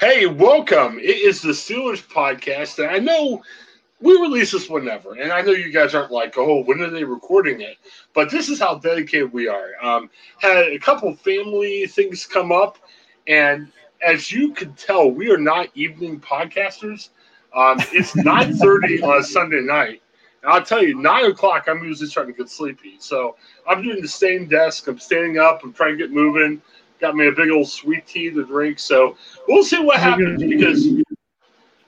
Hey, welcome. It is the Steelers podcast. And I know we release this whenever, and I know you guys aren't like, oh, when are they recording it? But this is how dedicated we are. Um, had a couple family things come up, and as you can tell, we are not evening podcasters. Um, it's nine thirty on a Sunday night. And I'll tell you, nine o'clock, I'm usually starting to get sleepy. So I'm doing the same desk. I'm standing up. I'm trying to get moving. Got me a big old sweet tea to drink. So we'll see what happens because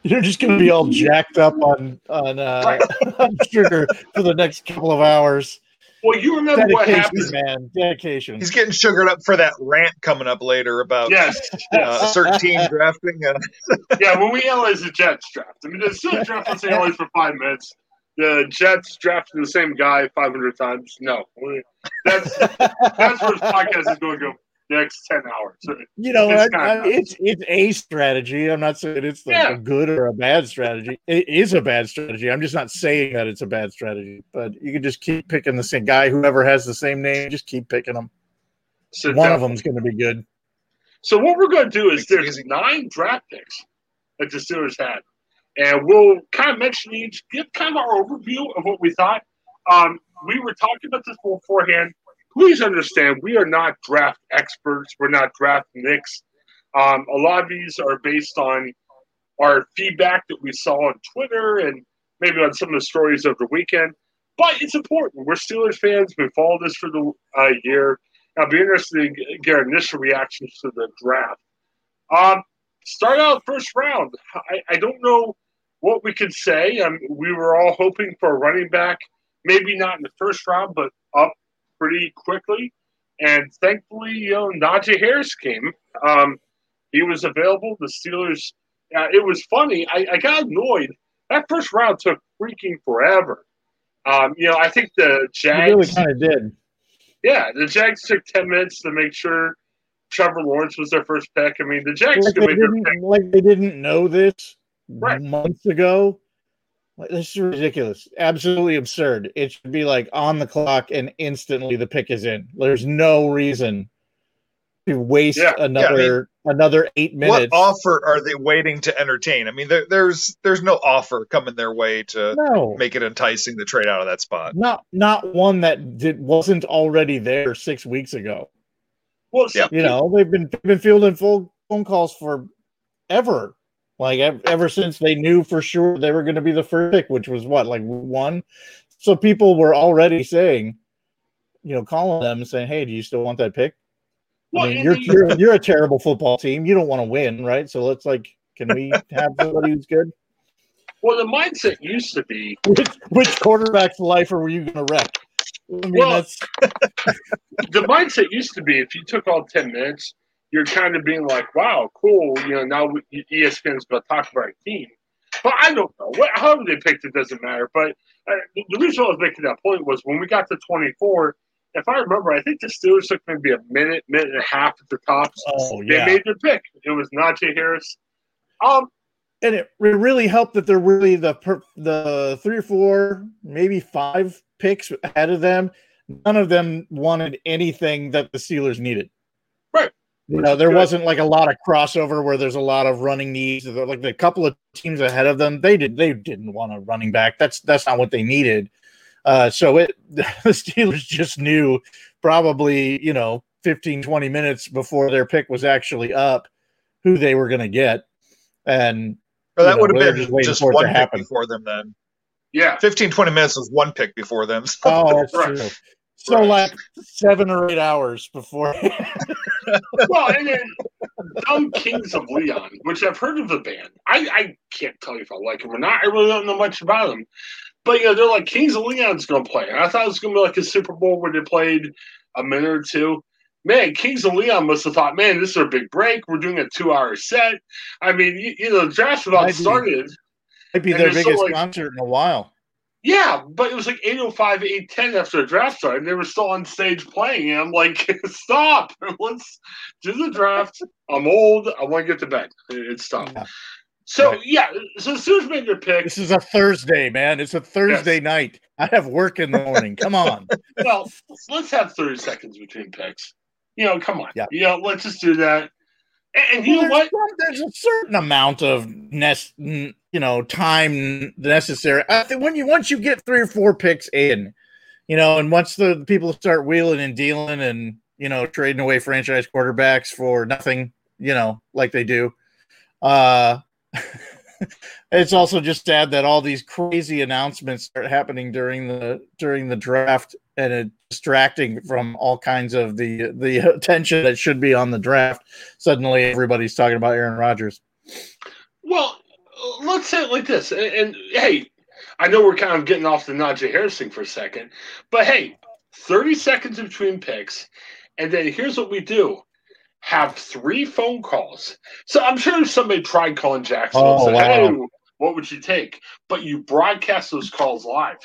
you're just going to be all jacked up on on, uh, on sugar for the next couple of hours. Well, you remember Dedication, what happened, man. Dedication. He's getting sugared up for that rant coming up later about yes, uh, a certain team drafting. Uh, yeah, when we analyze the Jets draft, I mean, the Steelers draft was analyzed for five minutes. The Jets drafted the same guy 500 times. No, that's that's where this podcast is going to go next 10 hours. You know, it's, I, I, it's, it's a strategy. I'm not saying it's like yeah. a good or a bad strategy. It is a bad strategy. I'm just not saying that it's a bad strategy. But you can just keep picking the same guy. Whoever has the same name, just keep picking them. So One definitely. of them's going to be good. So what we're going to do is there's nine draft picks that the Steelers had, and we'll kind of mention each, give kind of our overview of what we thought. Um, we were talking about this beforehand please understand we are not draft experts. We're not draft nicks. Um, a lot of these are based on our feedback that we saw on Twitter and maybe on some of the stories of the weekend. But it's important. We're Steelers fans. We've followed this for the uh, year. I'll be interested to get initial reactions to the draft. Um, start out first round. I, I don't know what we could say. Um, we were all hoping for a running back, maybe not in the first round, but up pretty quickly. And thankfully, you know, Najee Harris came. Um, he was available. The Steelers, uh, it was funny. I, I, got annoyed. That first round took freaking forever. Um, you know, I think the Jags. It really kind of did. Yeah, the Jags took 10 minutes to make sure Trevor Lawrence was their first pick. I mean, the Jags like, they didn't, like they didn't know this right. months ago. This is ridiculous. Absolutely absurd. It should be like on the clock and instantly the pick is in. There's no reason to waste yeah, another yeah, I mean, another eight minutes. What offer are they waiting to entertain? I mean, there, there's there's no offer coming their way to no. make it enticing to trade out of that spot. Not not one that did wasn't already there six weeks ago. Well, yeah. you know they've been they've been fielding full phone calls for ever. Like ever since they knew for sure they were going to be the first pick, which was what like one. So people were already saying, you know, calling them and saying, "Hey, do you still want that pick?" Well, I mean, you're, you're you're a terrible football team. You don't want to win, right? So let's like, can we have somebody who's good? Well, the mindset used to be which, which quarterback's life are you going to wreck? I mean, well, the mindset used to be if you took all ten minutes, you're kind of being like, wow, cool. You know, now ESPN's going to talk about our team. But I don't know. What, however they picked it doesn't matter. But uh, the reason I was making that point was when we got to 24, if I remember, I think the Steelers took maybe a minute, minute and a half at the tops. Oh, yeah. They made their pick. It was Najee Harris. Um, and it really helped that they're really the the three or four, maybe five picks ahead of them. None of them wanted anything that the Steelers needed. Right. You know, there wasn't like a lot of crossover where there's a lot of running needs. Like the couple of teams ahead of them, they did they didn't want a running back. That's that's not what they needed. Uh, so it the Steelers just knew probably you know 15 20 minutes before their pick was actually up who they were going to get, and well, that know, would have been just, just one pick before them then. Yeah, 15 20 minutes was one pick before them. So. Oh, that's right. true. So right. like seven or eight hours before. well, and then Dumb Kings of Leon, which I've heard of the band. I, I can't tell you if I like them or not. I really don't know much about them. But you know, they're like Kings of Leon's going to play. And I thought it was going to be like a Super Bowl where they played a minute or two. Man, Kings of Leon must have thought, man, this is a big break. We're doing a two-hour set. I mean, you, you know, the draft about started. it might be their biggest like, concert in a while. Yeah, but it was like 805, 810 after the draft started. And they were still on stage playing. And I'm like, stop. Let's do the draft. I'm old. I want to get to bed. It's stop. Yeah. So, yeah. So, as soon as made their pick. This is a Thursday, man. It's a Thursday yes. night. I have work in the morning. Come on. well, let's have 30 seconds between picks. You know, come on. Yeah. You know, let's just do that. And you well, know what? There's a certain amount of nest, you know, time necessary. I think when you once you get three or four picks in, you know, and once the people start wheeling and dealing and you know trading away franchise quarterbacks for nothing, you know, like they do, uh, it's also just sad that all these crazy announcements start happening during the during the draft and it distracting from all kinds of the the attention that should be on the draft. Suddenly, everybody's talking about Aaron Rodgers. Well, let's say it like this. And, and hey, I know we're kind of getting off the Najee Harris thing for a second, but hey, thirty seconds between picks, and then here's what we do: have three phone calls. So I'm sure somebody tried calling Jackson. Oh, said, wow. Hey, what would you take? But you broadcast those calls live.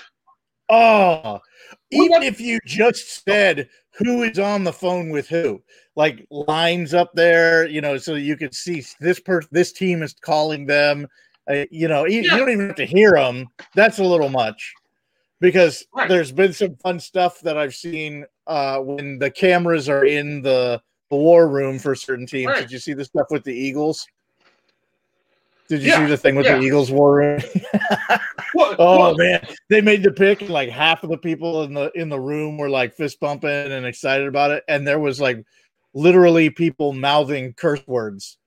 Oh, even if you just said who is on the phone with who, like lines up there, you know, so you could see this person, this team is calling them. Uh, you know, you, yeah. you, don't even have to hear them. That's a little much because right. there's been some fun stuff that I've seen uh, when the cameras are in the, the war room for certain teams. Right. Did you see the stuff with the Eagles? Did you yeah, see the thing with yeah. the Eagles war room? what, oh what? man, they made the pick. And like half of the people in the in the room were like fist bumping and excited about it, and there was like literally people mouthing curse words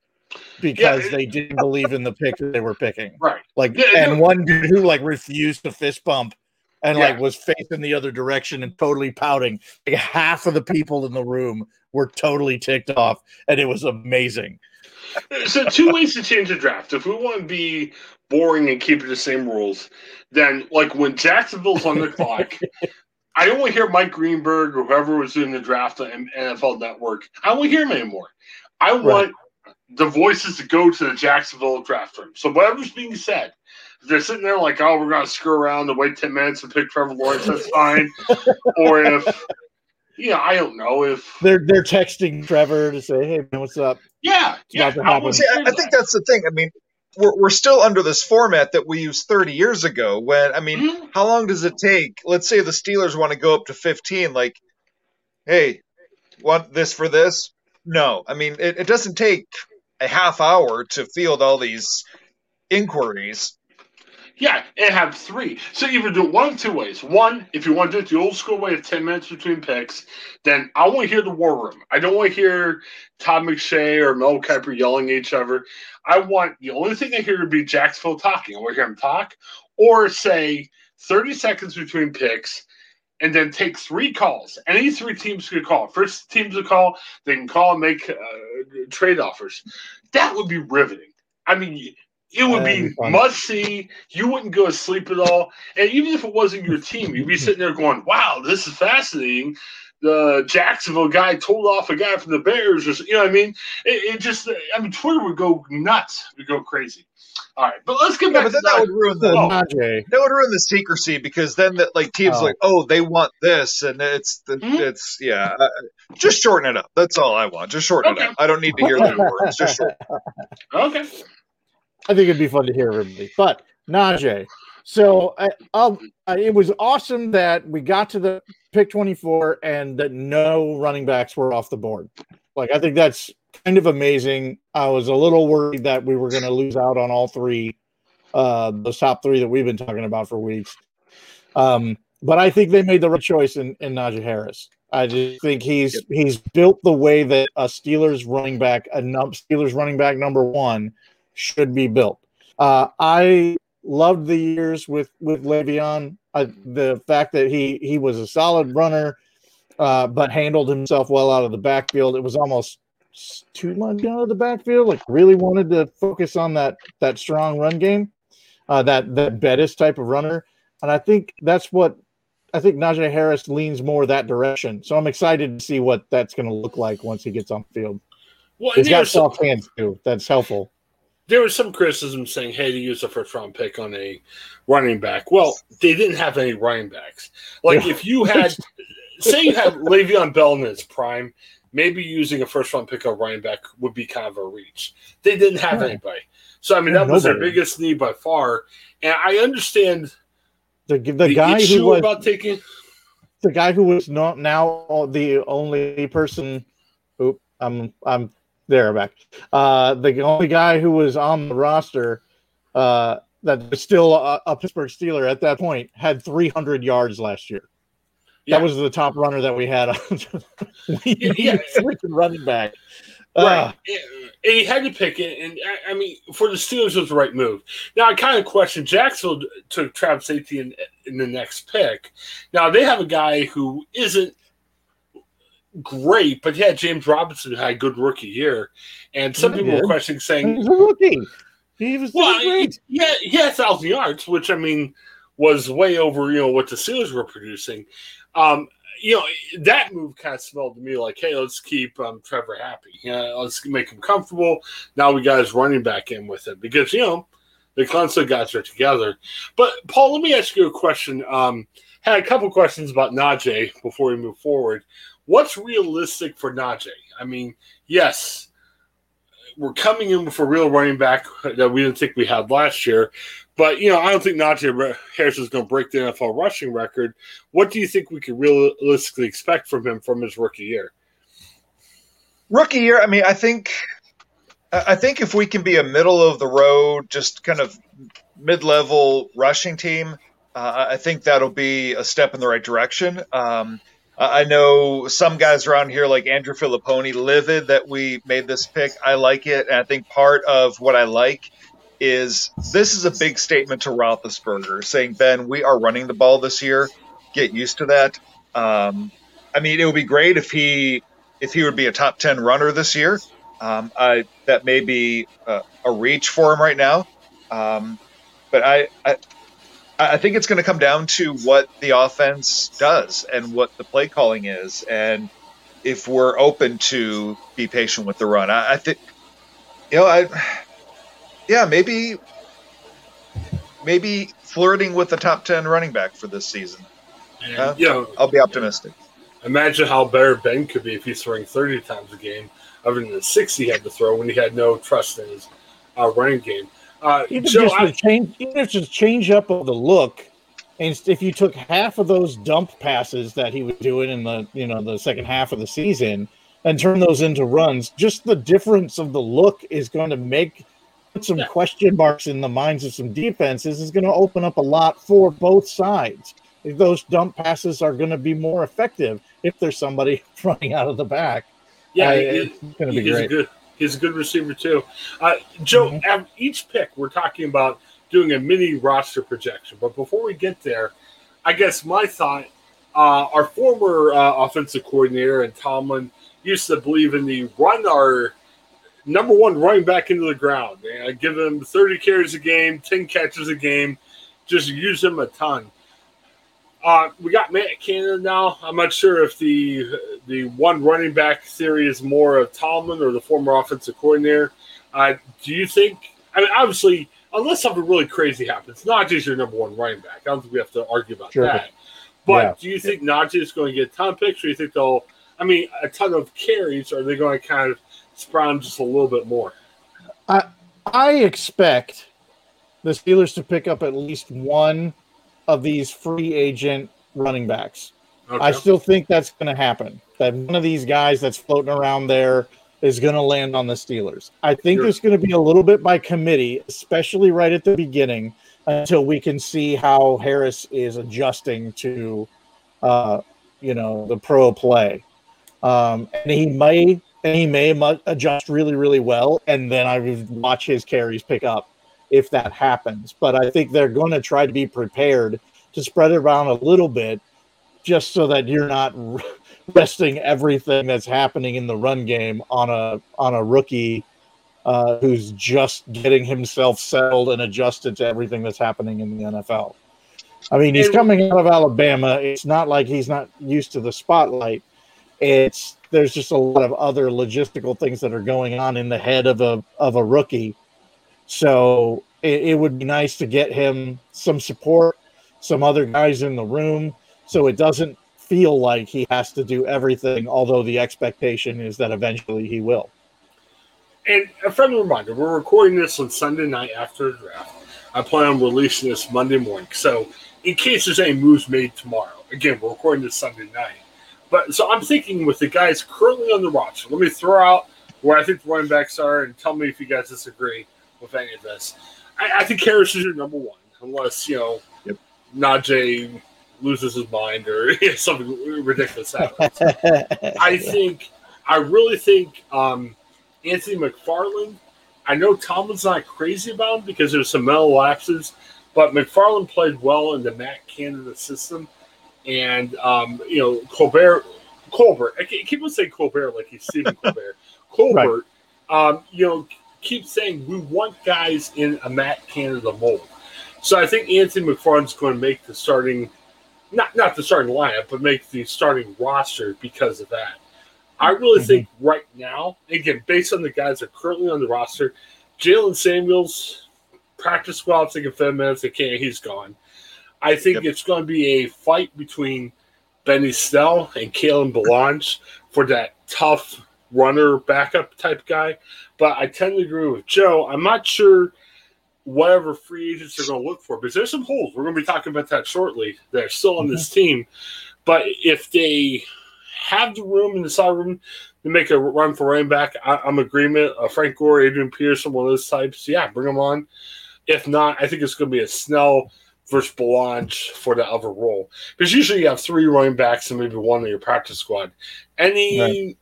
because yeah, they didn't believe in the pick that they were picking. Right. Like, and one dude who like refused to fist bump and like was facing the other direction and totally pouting. Like half of the people in the room were totally ticked off, and it was amazing so two ways to change the draft. If we want to be boring and keep it the same rules, then like when Jacksonville's on the clock, I don't want to hear Mike Greenberg or whoever was doing the draft on NFL Network. I to hear him anymore. I want the voices to go to the Jacksonville draft room. So whatever's being said, they're sitting there like, oh, we're gonna screw around and wait ten minutes and pick Trevor Lawrence. That's fine. or if yeah, I don't know if they're they're texting Trevor to say, "Hey man, what's up?" Yeah, yeah. I, say, I, I think that's the thing. I mean, we're we're still under this format that we used 30 years ago. When I mean, mm-hmm. how long does it take? Let's say the Steelers want to go up to 15. Like, hey, want this for this? No, I mean, it, it doesn't take a half hour to field all these inquiries yeah, and have three. So you can do it one of two ways. One, if you want to do it the old school way of 10 minutes between picks, then I want to hear the war room. I don't want to hear Todd McShay or Mel Kiper yelling at each other. I want the only thing I hear to be Jacksonville talking. I want to hear him talk or say 30 seconds between picks and then take three calls. Any three teams could call. First teams to call, they can call and make uh, trade offers. That would be riveting. I mean, it would be must see. You wouldn't go to sleep at all. And even if it wasn't your team, you'd be sitting there going, wow, this is fascinating. The Jacksonville guy told off a guy from the Bears, or you know what I mean? It, it just, I mean, Twitter would go nuts, would go crazy. All right, but let's get back. Yeah, but then that, that would ruin the oh. that would ruin the secrecy because then that like teams oh. like oh they want this and it's the, mm-hmm. it's yeah uh, just shorten it up. That's all I want. Just shorten okay. it up. I don't need to hear the words. Just shorten. Okay. I think it'd be fun to hear everybody. But Najee, so I, I, it was awesome that we got to the pick 24 and that no running backs were off the board. Like I think that's kind of amazing. I was a little worried that we were going to lose out on all three, uh, those top three that we've been talking about for weeks. Um, but I think they made the right choice in, in Najee Harris. I just think he's he's built the way that a Steelers running back, a Steelers running back number one should be built. Uh, I loved the years with with Le'Veon. I, the fact that he he was a solid runner, uh, but handled himself well out of the backfield. It was almost too much out of the backfield. Like really wanted to focus on that that strong run game, uh, that that Bettis type of runner. And I think that's what I think Najee Harris leans more that direction. So I'm excited to see what that's going to look like once he gets on the field. Well, He's got soft hands too. That's helpful there was some criticism saying, "Hey, to use a first round pick on a running back." Well, they didn't have any running backs. Like if you had, say, you had Le'Veon Bell in his prime, maybe using a first round pick on running back would be kind of a reach. They didn't have yeah. anybody, so I mean that was their biggest need by far. And I understand the the, the guy who was about taking the guy who was not now the only person. Oop, I'm I'm They're back. Uh, the only guy who was on the roster uh, that was still a, a, Pittsburgh Steeler at that point had 300 yards last year. Yeah. That was the top runner that we had. we yeah, yeah. running back. Right. Uh, and he had to pick it. And I, I, mean, for the Steelers, it was the right move. Now, I kind of question Jacksonville took Travis Etienne, in the next pick. Now, they have a guy who isn't great, but yeah, James Robinson had a good rookie year, and some people were questioning saying he's a rookie. He was well, great. yeah, he had thousand yards, which I mean was way over you know what the Steelers were producing. Um, you know that move kind of smelled to me like, hey, let's keep um, Trevor happy. You know, let's make him comfortable. Now we got his running back in with him because you know the Clemson guys are together. But Paul, let me ask you a question. Um, had a couple questions about Najee before we move forward what's realistic for Najee? I mean, yes, we're coming in with a real running back that we didn't think we had last year. But, you know, I don't think Najee Harris is going to break the NFL rushing record. What do you think we could realistically expect from him from his rookie year? Rookie year, I mean, I think I think if we can be a middle of the road, just kind of mid level rushing team, uh, I think that'll be a step in the right direction. Um, I know some guys around here, like Andrew Fillipponi, livid that we made this pick. I like it. And I think part of what I like is this is a big statement to Roethlisberger saying, Ben, we are running the ball this year. Get used to that. Um, I mean, it would be great if he if he would be a top ten runner this year. Um, I that may be a, a, reach for him right now. Um, but I, I I think it's going to come down to what the offense does and what the play calling is, and if we're open to be patient with the run. I, I think, you know, I, yeah, maybe, maybe flirting with the top ten running back for this season. Uh, know, I'll be optimistic. Imagine how better Ben could be if he's throwing thirty times a game, other than the six he had to throw when he had no trust in his uh, running game. Uh, even Joe, just I, change, even if just change up of the look, and if you took half of those dump passes that he was doing in the you know the second half of the season and turn those into runs, just the difference of the look is going to make put some yeah. question marks in the minds of some defenses. Is going to open up a lot for both sides. If those dump passes are going to be more effective if there's somebody running out of the back. Yeah, it's going to be great. Good, He's a good receiver too. Uh, Joe, mm-hmm. each pick we're talking about doing a mini roster projection, but before we get there, I guess my thought: uh, our former uh, offensive coordinator and Tomlin used to believe in the run our number one running back into the ground, and give him 30 carries a game, 10 catches a game, just use him a ton. Uh, we got Matt Canada now. I'm not sure if the the one running back theory is more of Tomlin or the former offensive coordinator. Uh, do you think? I mean, obviously, unless something really crazy happens, Najee's your number one running back. I don't think we have to argue about sure. that. But yeah. do you think Najee is going to get a ton of picks, or do you think they'll? I mean, a ton of carries, or are they going to kind of sprout just a little bit more? I I expect the Steelers to pick up at least one of these free agent running backs. Okay. I still think that's going to happen. That one of these guys that's floating around there is going to land on the Steelers. I think sure. there's going to be a little bit by committee, especially right at the beginning, until we can see how Harris is adjusting to, uh, you know, the pro play. Um, and he may and he may adjust really, really well, and then I would watch his carries pick up if that happens. But I think they're going to try to be prepared to spread it around a little bit, just so that you're not resting everything that's happening in the run game on a on a rookie uh, who's just getting himself settled and adjusted to everything that's happening in the NFL. I mean, he's coming out of Alabama. It's not like he's not used to the spotlight. It's there's just a lot of other logistical things that are going on in the head of a of a rookie so it, it would be nice to get him some support, some other guys in the room, so it doesn't feel like he has to do everything, although the expectation is that eventually he will. And a friendly reminder we're recording this on Sunday night after the draft. I plan on releasing this Monday morning. So, in case there's any moves made tomorrow, again, we're recording this Sunday night. But so I'm thinking with the guys currently on the roster, let me throw out where I think the running backs are, and tell me if you guys disagree with any of this. I, I think Harris is your number one, unless you know yep. Najee loses his mind or something ridiculous happens. I think, I really think um, Anthony McFarland. I know Tomlin's not crazy about him because there's some mental lapses, but McFarland played well in the Matt Canada system, and um, you know Colbert. Colbert, I keep on saying Colbert like he's Stephen Colbert. Colbert, right. um, you know, keep saying we want guys in a Matt Canada mold. So I think Anthony McFarland's going to make the starting, not not the starting lineup, but make the starting roster because of that. I really mm-hmm. think right now, again, based on the guys that are currently on the roster, Jaylen Samuels, practice squad, taking five minutes, they can't, he's gone. I think yep. it's going to be a fight between Benny Snell and Kalen Ballage for that tough runner backup type guy. But I tend to agree with Joe. I'm not sure whatever free agents are going to look for because there's some holes. We're going to be talking about that shortly. That are still on this mm-hmm. team. But if they have the room in the side room to make a run for running back, I, am agreement. Uh, Frank Gore, Adrian Peterson, one of those types. Yeah, bring them on. If not, I think it's going to be a Snell versus Ballage for the other role because usually you have three running backs and maybe one in your practice squad. Any right.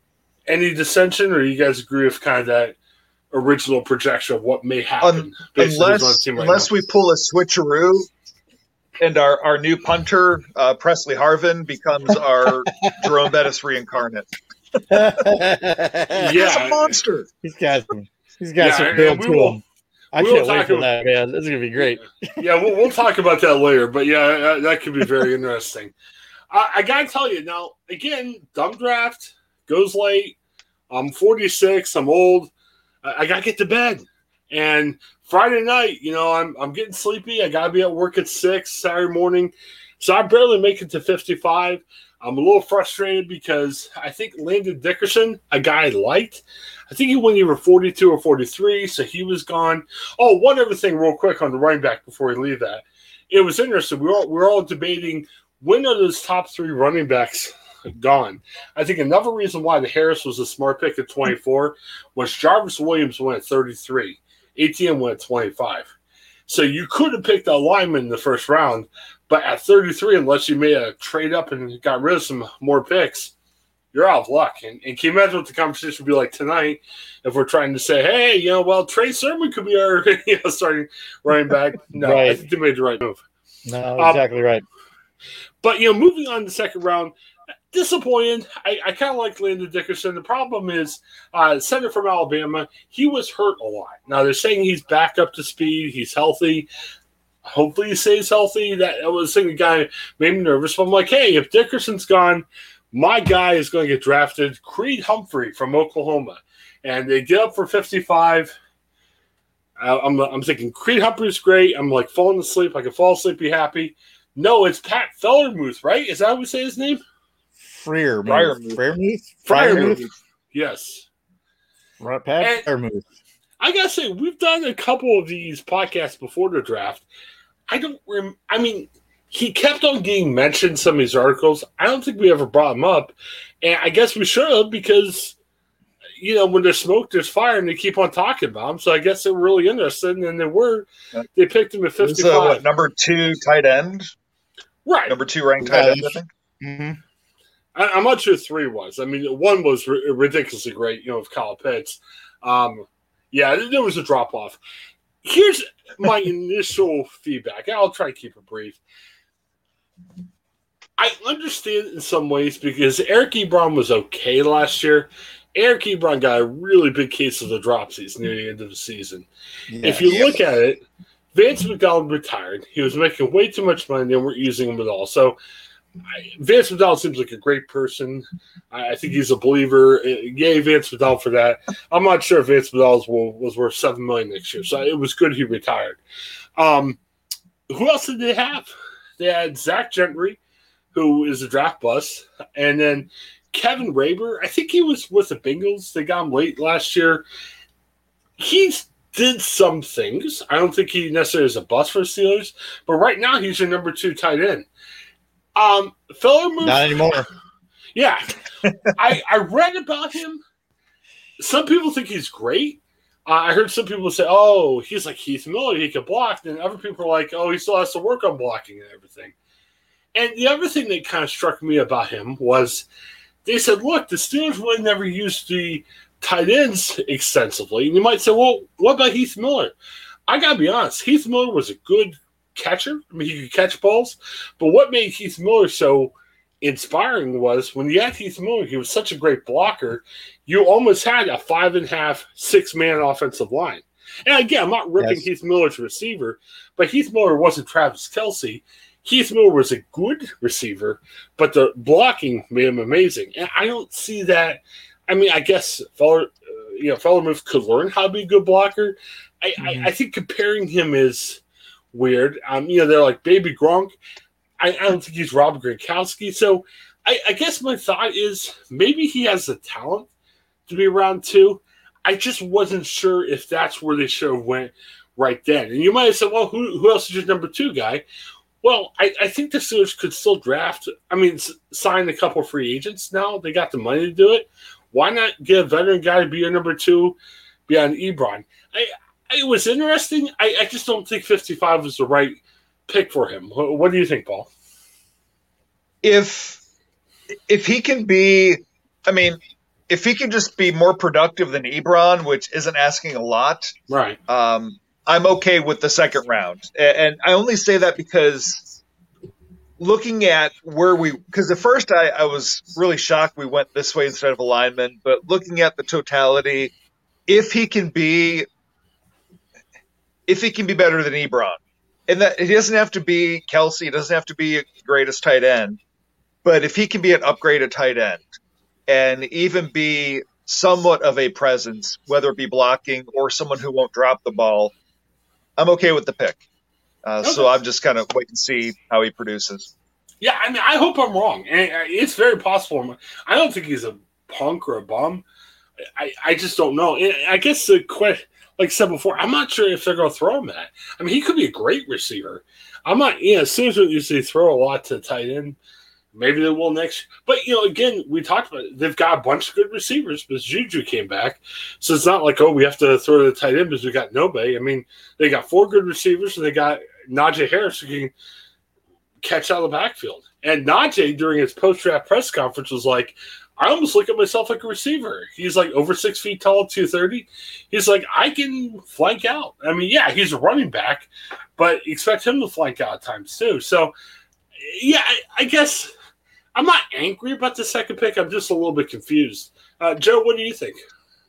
Any dissension, or you guys agree with kind of that original projection of what may happen? Um, unless right unless we pull a switcheroo and our, our new punter, uh, Pressley Harvin, becomes our Jerome Bettis reincarnate. yeah, he's a monster. He's got some. He's got yeah, some build to him. I can't wait for about, that, man. This is gonna be great. Yeah, we'll, we'll talk about that later. But yeah, that could be very interesting. I, I, gotta tell you now. Again, dumb draft goes late. I'm 46. I'm old. I, I gotta get to bed. And Friday night, you know, I'm I'm getting sleepy. I gotta be at work at six Saturday morning, so I barely make it to 55. I'm a little frustrated because I think Landon Dickerson, a guy I liked, I think he went either 42 or 43, so he was gone. Oh, one other thing, real quick on the running back before we leave that. It was interesting. We are all, we're all debating when are those top three running backs gone. I think another reason why the Harris was a smart pick at 24 was Jarvis Williams went at 33. ATM went at 25. So you could have picked a lineman in the first round, but at 33, unless you made a trade up and got rid of some more picks, you're out of luck. And, and can you imagine what the conversation would be like tonight if we're trying to say, hey, you know, well, Trey Sermon could be our you know, starting running back? No, right. I think they made the right move. No, um, exactly um, right. But, you know, moving on to the second round, disappointed. I, I kind of like Landon Dickerson. The problem is, uh, center from Alabama, he was hurt a lot. Now they're saying he's back up to speed, he's healthy. Hopefully he stays healthy. That, was the thing that guy made me nervous. But I'm like, hey, if Dickerson's gone, my guy is going to get drafted, Creed Humphrey from Oklahoma. And they get up for 55. I'm, I'm thinking Creed Humphrey's great. I'm like falling asleep. I can fall asleep, be happy. No, it's Pat Freiermuth, right? Is that how we say his name? Freer. Freiermuth. Freiermuth. Yes. Right, Pat Freiermuth. I gotta say, we've done a couple of these podcasts before the draft. I don't. Rem- I mean, he kept on getting mentioned in some of these articles. I don't think we ever brought him up, and I guess we should have because you know when there's smoke, there's fire, and they keep on talking about him. So I guess they're really interested, and they were. They picked him at fifty-five. Uh, what, number two tight end, right? Number two ranked tight end, I think. Mm-hmm. I, am not sure three was. I mean, one was r- ridiculously great, you know, with Kyle Pitts. Um, yeah, there was a drop off. Here's my initial feedback. I'll try to keep it brief. I understand in some ways because Eric Ebron was okay last year. Eric Ebron got a really big case of the dropsies near the end of the season. Yeah, if you yeah. look at it, Vance McDonald retired. He was making way too much money. They weren't using him at all. So Vance McDonald seems like a great person. I, think he's a believer. Uh, yay, Vance McDonald for that. I'm not sure if Vance McDonald was, was worth seven million next year. So it was good he retired. Um, who else did they have? They had Zach Gentry, who is a draft bust, and then Kevin Rader. I think he was with the Bengals. They got him late last year. He's did some things. I don't think he necessarily is a bust for the Steelers, but right now he's your number two tight end. Um, Feller Not anymore. Yeah, I I read about him. some people think he's great. Uh, I heard some people say, "Oh, he's like Heath Miller; he can block." And other people are like, "Oh, he still has to work on blocking and everything." And the other thing that kind of struck me about him was they said, "Look, the Steelers really never used the tight ends extensively." And you might say, "Well, what about Heath Miller?" I gotta be honest, Heath Miller was a good catcher. I mean, he could catch balls, but what made Heath Miller so inspiring was when you had Heath Miller, he was such a great blocker. You almost had a five and a half, six man offensive line. And again, I'm not ripping yes. Heath Miller's receiver, but Heath Miller wasn't Travis Kelce. Heath Miller was a good receiver, but the blocking made him amazing. And I don't see that. I mean, I guess Feller, uh, you know, Freiermuth could learn how to be a good blocker. I, mm-hmm. I, I, think comparing him is weird. Um, you know, they're like baby Gronk. I, I don't think he's Rob Gronkowski. So I, I, guess my thought is maybe he has the talent to be around two. I just wasn't sure if that's where they should have went right then. And you might have said, well, who, who else is your number two guy? Well, I, I think the Steelers could still draft. I mean, sign a couple free agents now. They got the money to do it. Why not get a veteran guy to be your number two beyond Ebron? I, it was interesting. I, I just don't think 55 was the right pick for him. What, what do you think, Paul? If if he can be, I mean, if he can just be more productive than Ebron, which isn't asking a lot, right? Um, I'm okay with the second round, and I only say that because looking at where we, because at first I, I was really shocked we went this way instead of alignment, but looking at the totality, if he can be, if he can be better than Ebron, and that it doesn't have to be Kelce, it doesn't have to be a greatest tight end, but if he can be an upgraded tight end and even be somewhat of a presence, whether it be blocking or someone who won't drop the ball, I'm okay with the pick. Uh, okay. So I'm just kind of wait and see how he produces. Yeah, I mean, I hope I'm wrong, and it's very possible. I don't think he's a punk or a bum. I, I just don't know. I guess the question like I said before, I'm not sure if they're going to throw him that. I mean, he could be a great receiver. I'm not, you know, as soon as we usually throw a lot to tight end, maybe they will next. But, you know, again, we talked about it. They've got a bunch of good receivers because Juju came back. So it's not like, oh, we have to throw the tight end because we got nobody. I mean, they got four good receivers and they got Najee Harris who can catch out of the backfield. And Najee, during his post draft press conference, was like, I almost look at myself like a receiver. He's like over six feet tall, 230. He's like, I can flank out. I mean, yeah, he's a running back, but expect him to flank out at times too. So, yeah, I, I guess I'm not angry about the second pick. I'm just a little bit confused. Uh, Joe, what do you think?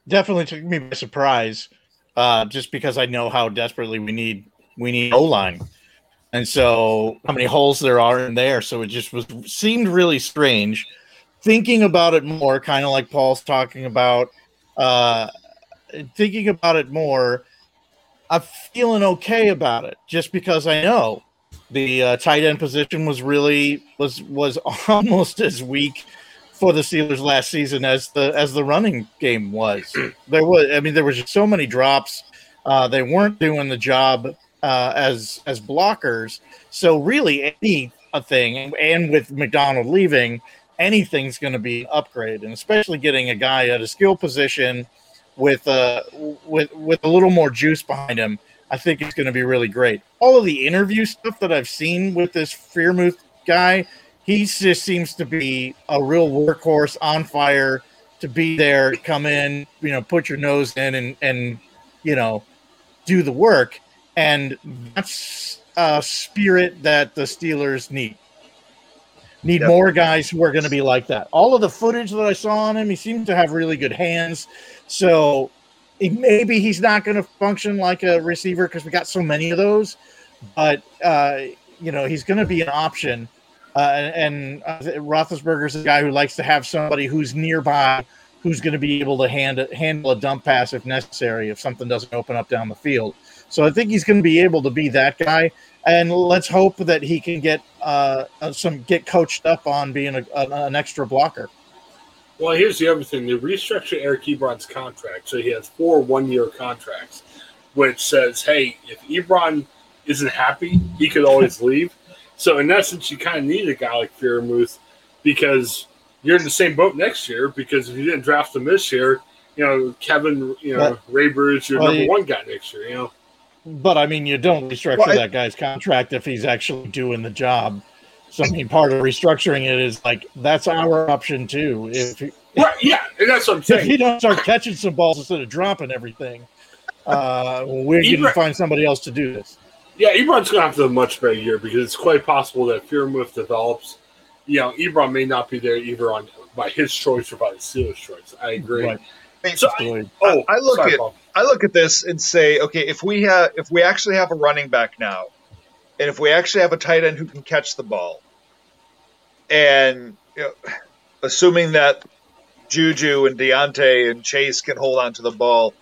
Definitely took me by surprise, uh, just because I know how desperately we need we need O line, and so how many holes there are in there. So it just was seemed really strange thinking about it more, kind of like Paul's talking about, uh, thinking about it more, I'm feeling okay about it just because I know the uh, tight end position was really was was almost as weak for the Steelers last season as the as the running game was. There was, I mean, there was just so many drops. Uh, they weren't doing the job uh, as as blockers. So really, any a thing, and with McDonald leaving, anything's going to be an upgrade, and especially getting a guy at a skill position with uh with with a little more juice behind him, I think it's going to be really great. All of the interview stuff that I've seen with this Freiermuth guy, he just seems to be a real workhorse, on fire, to be there, come in, you know, put your nose in, and and you know, do the work, and that's a spirit that the Steelers need. Need more guys who are going to be like that. All of the footage that I saw on him, he seems to have really good hands. So maybe he's not going to function like a receiver because we got so many of those. But uh, you know, he's going to be an option. Uh, and uh, Roethlisberger's a guy who likes to have somebody who's nearby, who's going to be able to hand, handle a dump pass if necessary, if something doesn't open up down the field. So I think he's going to be able to be that guy and let's hope that he can get uh, uh, some get coached up on being a, a, an extra blocker. Well, here's the other thing: they restructured Eric Ebron's contract, so he has four one-year contracts, which says, "Hey, if Ebron isn't happy, he could always leave." So, in essence, you kind of need a guy like Freiermuth because you're in the same boat next year. Because if you didn't draft him this year, you know, Kevin, you know, but, is your well, number one guy next year. You know. But I mean, you don't restructure well, I, that guy's contract if he's actually doing the job. So I mean, part of restructuring it is like that's our option too. If right, yeah, that's what I'm saying. If you don't start catching some balls instead of dropping everything, uh, we're going to find somebody else to do this. Yeah, Ebron's going to have to have a much better year because it's quite possible that Freiermuth develops. You know, Ebron may not be there either on by his choice or by the Steelers' choice. I agree. Right. So I, oh, I look sorry, at Paul. I look at this and say, okay, if we have if we actually have a running back now, and if we actually have a tight end who can catch the ball, and you know, assuming that Juju and Diontae and Chase can hold on to the ball,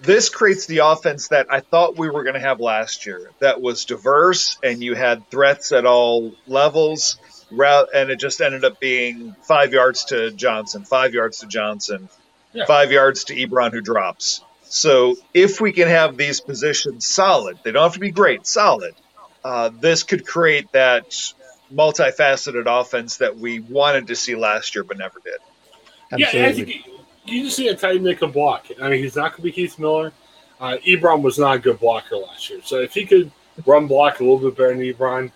this creates the offense that I thought we were going to have last year. That was diverse, and you had threats at all levels, and it just ended up being five yards to Johnson, five yards to Johnson, yeah. five yards to Ebron who drops. So if we can have these positions solid, they don't have to be great, solid. Uh, this could create that multifaceted offense that we wanted to see last year but never did. Absolutely. Yeah, I think you just see a tight end that can block. I mean, he's not going to be Heath Miller. Uh, Ebron was not a good blocker last year, so if he could run block a little bit better than Ebron,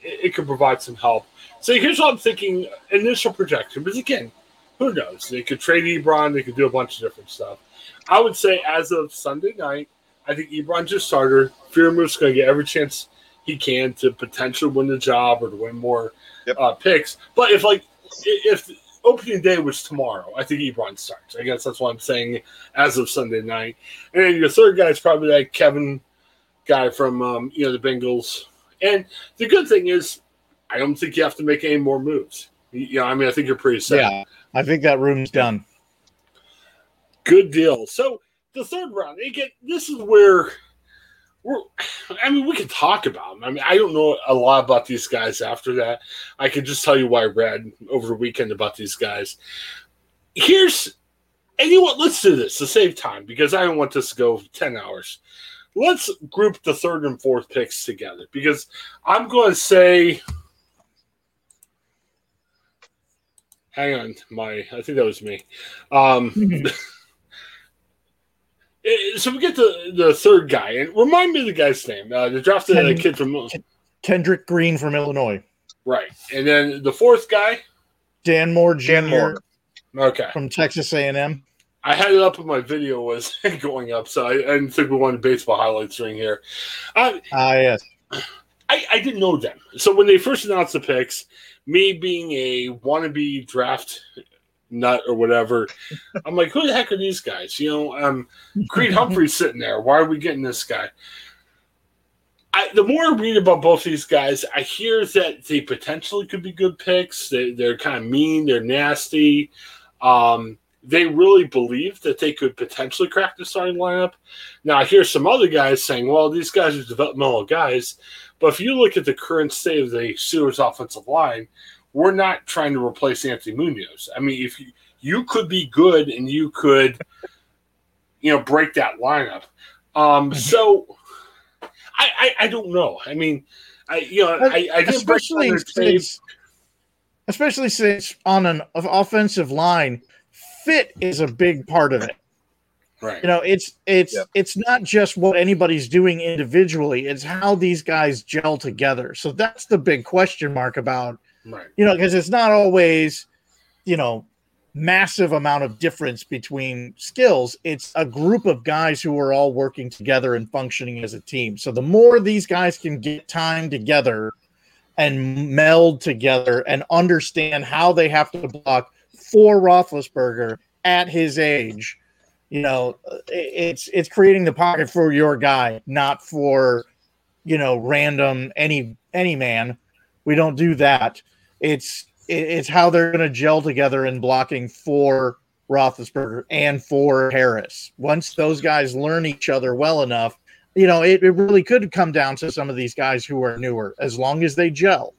it, it could provide some help. So here's what I'm thinking: initial projection. But again, who knows? They could trade Ebron. They could do a bunch of different stuff. I would say as of Sunday night, I think Ebron's your starter. Freiermuth's going to get every chance he can to potentially win the job or to win more yep. uh, picks. But if like if opening day was tomorrow, I think Ebron starts. I guess that's what I'm saying as of Sunday night. And then your third guy is probably that Kevin guy from um, you know the Bengals. And the good thing is, I don't think you have to make any more moves. You know, I mean, I think you're pretty set. Yeah, I think that room's done. Good deal. So the third round, again, this is where we're. I mean, we can talk about them. I mean, I don't know a lot about these guys after that. I can just tell you why I read over the weekend about these guys. Here's, what? Let's do this to save time because I don't want this to go ten hours. Let's group the third and fourth picks together because I'm going to say. Hang on, my I think that was me. Um, Eh, so we get the the third guy, and remind me of the guy's name. Uh, the drafted Ken, kid from Kendrick Green from Illinois, right? And then the fourth guy, Dan Moore Jr. Dan Moore. Okay, from Texas A and M. I had it up when my video was going up, so I, I didn't think we wanted baseball highlights during here. Ah, uh, yes. I, I didn't know them. So when they first announced the picks, me being a wannabe draft nut or whatever. I'm like, who the heck are these guys? You know, um, Creed Humphrey's sitting there. Why are we getting this guy? I, the more I read about both these guys, I hear that they potentially could be good picks. They, they're kind of mean. They're nasty. Um, they really believe that they could potentially crack the starting lineup. Now, I hear some other guys saying, well, these guys are developmental guys. But if you look at the current state of the Steelers' offensive line, we're not trying to replace Anthony Munoz. I mean, if you, you could be good and you could, you know, break that lineup. Um, mm-hmm. so I, I, I don't know. I mean, I you know I, I especially since, especially since on an offensive line, fit is a big part of it. Right. You know, it's it's yeah. it's not just what anybody's doing individually; it's how these guys gel together. So that's the big question mark about Right. You know, because it's not always, you know, massive amount of difference between skills. It's a group of guys who are all working together and functioning as a team. So the more these guys can get time together and meld together and understand how they have to block for Roethlisberger at his age, you know, it's it's creating the pocket for your guy, not for you know random any any man. We don't do that. It's it's how they're going to gel together in blocking for Roethlisberger and for Harris. Once those guys learn each other well enough, you know, it, it really could come down to some of these guys who are newer, as long as they gel.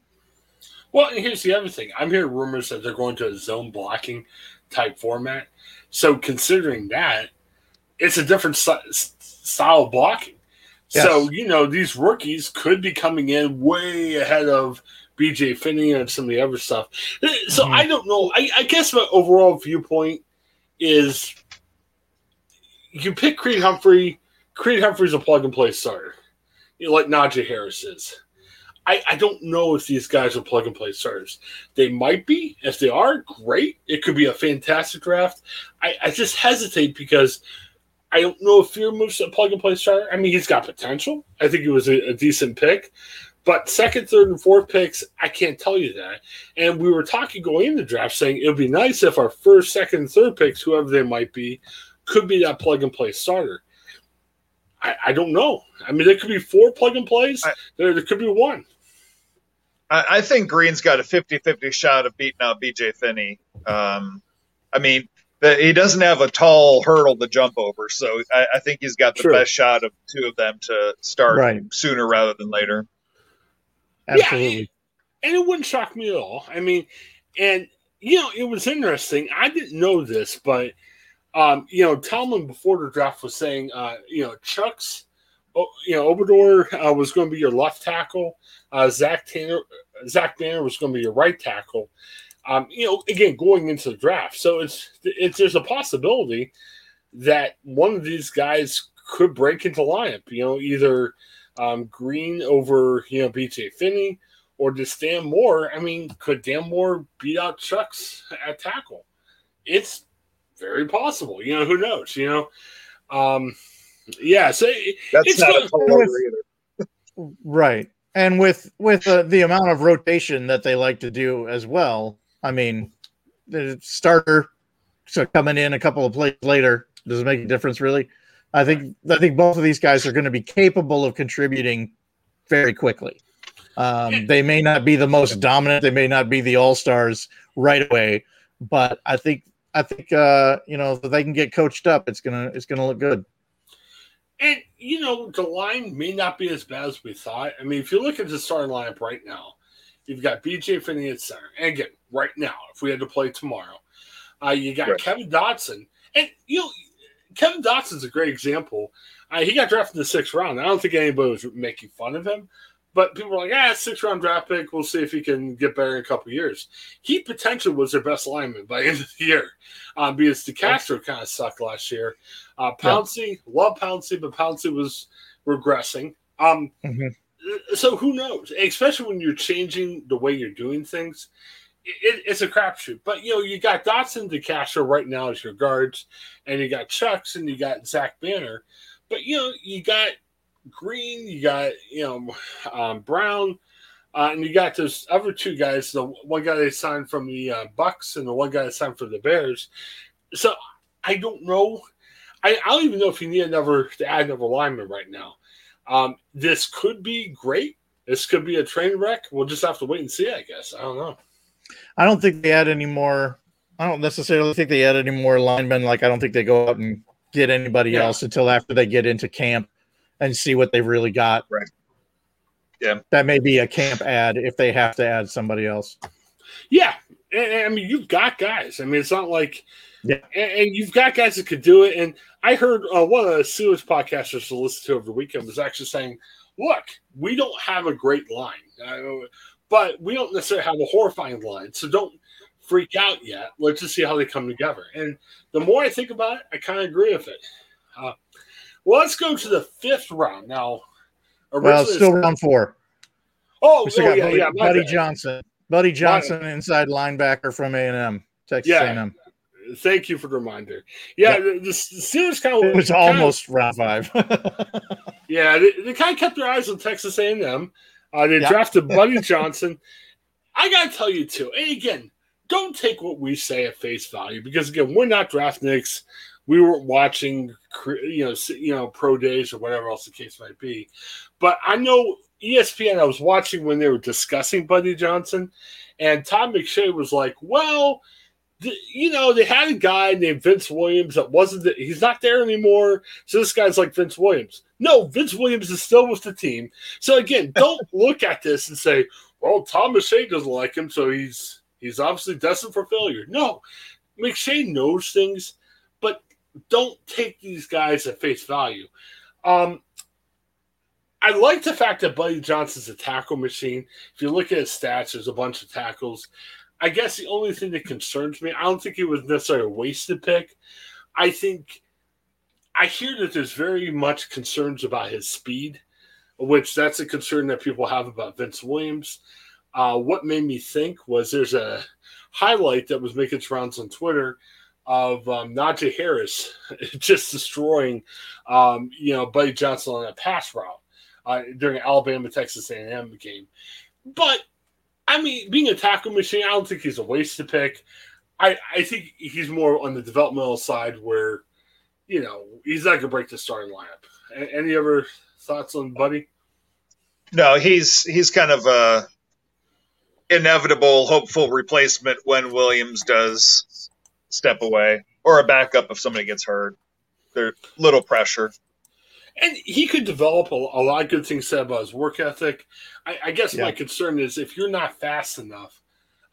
Well, here's the other thing. I'm hearing rumors that they're going to a zone blocking type format. So, considering that, it's a different style of blocking. Yes. So, you know, these rookies could be coming in way ahead of BJ Finney and some of the other stuff. So mm-hmm. I don't know. I, I, guess my overall viewpoint is you pick Creed Humphrey. Creed Humphrey's a plug and play starter, you know, like Najee Harris is. I, I don't know if these guys are plug and play starters. They might be. If they are, great. It could be a fantastic draft. I, I just hesitate because I don't know if Freiermuth's a plug and play starter. I mean, he's got potential. I think it was a, a decent pick. But second, third, and fourth picks, I can't tell you that. And we were talking going into the draft saying it would be nice if our first, second, and third picks, whoever they might be, could be that plug and play starter. I, I don't know. I mean, there could be four plug and plays. I, there, there could be one. I, I think Green's got a 50 50 shot of beating out BJ Finney. Um, I mean, the, he doesn't have a tall hurdle to jump over, so I, I think he's got the True. best shot of two of them to start right. sooner rather than later. Absolutely. Yeah, and it wouldn't shock me at all. I mean, and you know, it was interesting. I didn't know this, but um, you know, Tomlin before the draft was saying, uh, you know, Chuks, you know, Okorafor uh, was going to be your left tackle. Uh, Zach Tanner, Zach Banner was going to be your right tackle. Um, you know, again, going into the draft, so it's it's there's a possibility that one of these guys could break into lineup. You know, either um, Green over you know BJ Finney or does Dan Moore? I mean, could Dan Moore beat out Chuks at tackle? It's very possible. You know, who knows? You know, um, yeah. So that's it's not a with, right. And with with uh, the amount of rotation that they like to do as well, I mean, the starter so coming in a couple of plays later does it make a difference really? I think I think both of these guys are going to be capable of contributing very quickly. Um, they may not be the most dominant, they may not be the all stars right away, but I think I think uh, you know if they can get coached up, it's gonna it's gonna look good. And you know the line may not be as bad as we thought. I mean, if you look at the starting lineup right now, you've got BJ Finney at center, and again, right now, if we had to play tomorrow, uh, you got right. Kevin Dotson, and you know Kevin Dotson's a great example. Uh, he got drafted in the sixth round. I don't think anybody was making fun of him, but people were like, "Ah, six round draft pick. We'll see if he can get better in a couple years." He potentially was their best lineman by the end of the year, um, because DeCastro kind of sucked last year. Uh, Pouncey, yeah. love Pouncey, but Pouncey was regressing. Um, mm-hmm. So who knows? Especially when you're changing the way you're doing things it, it's a crapshoot. But you know, you got Dotson DeCastro right now as your guards, and you got Chuks and you got Zach Banner. But you know, you got Green, you got you know um, Brown, uh, and you got those other two guys. The one guy they signed from the uh, Bucs, and the one guy they signed for the Bears. So I don't know. I, I don't even know if you need another to add another lineman right now. Um, this could be great. This could be a train wreck. We'll just have to wait and see. I guess I don't know. I don't think they add any more. I don't necessarily think they add any more linemen. Like I don't think they go out and get anybody yeah. else until after they get into camp and see what they've really got. Right. Yeah. That may be a camp ad if they have to add somebody else. Yeah. And, I mean, you've got guys. I mean, it's not like, yeah. And, and you've got guys that could do it. And I heard uh, one of the Steelers podcasters to listen to over the weekend was actually saying, look, we don't have a great line. Uh, but we don't necessarily have a horrifying line. So don't freak out yet. Let's just see how they come together. And the more I think about it, I kind of agree with it. Uh, well, let's go to the fifth round now. Well, still round four. Oh, oh yeah, Buddy, yeah. Buddy Johnson, Buddy Johnson, inside linebacker from A and M, Texas yeah. A&M. Thank you for the reminder. Yeah, the, the Steelers kind of it was almost of, round five. yeah, they, they, kind of kept their eyes on Texas A and M. Uh, they drafted Buddy Johnson. I gotta tell you too, and again, don't take what we say at face value because again, we're not draft nicks. We weren't watching, you know, you know, pro days or whatever else the case might be. But I know ESPN. I was watching when they were discussing Buddy Johnson, and Tom McShay was like, "Well." you know, they had a guy named Vince Williams that wasn't, the, he's not there anymore. So this guy's like Vince Williams. No, Vince Williams is still with the team. So again, don't look at this and say, well, Tom McShay doesn't like him, so he's he's obviously destined for failure. No, McShay knows things, but don't take these guys at face value. Um, I like the fact that Buddy Johnson's a tackle machine. If you look at his stats, there's a bunch of tackles. I guess the only thing that concerns me, I don't think it was necessarily a wasted pick. I think I hear that there's very much concerns about his speed, which that's a concern that people have about Vince Williams. Uh, what made me think was there's a highlight that was making rounds on Twitter of um, Najee Harris just destroying, um, you know, Buddy Johnson on a pass route uh, during an Alabama Texas A&M game. But I mean, being a tackle machine, I don't think he's a waste to pick. I, I think he's more on the developmental side where, you know, he's not gonna break the starting lineup. Any other thoughts on Buddy? No, he's he's kind of a inevitable, hopeful replacement when Williams does step away, or a backup if somebody gets hurt. There's little pressure. And he could develop a, a, lot of good things said about his work ethic. I, I guess yeah. my concern is if you're not fast enough.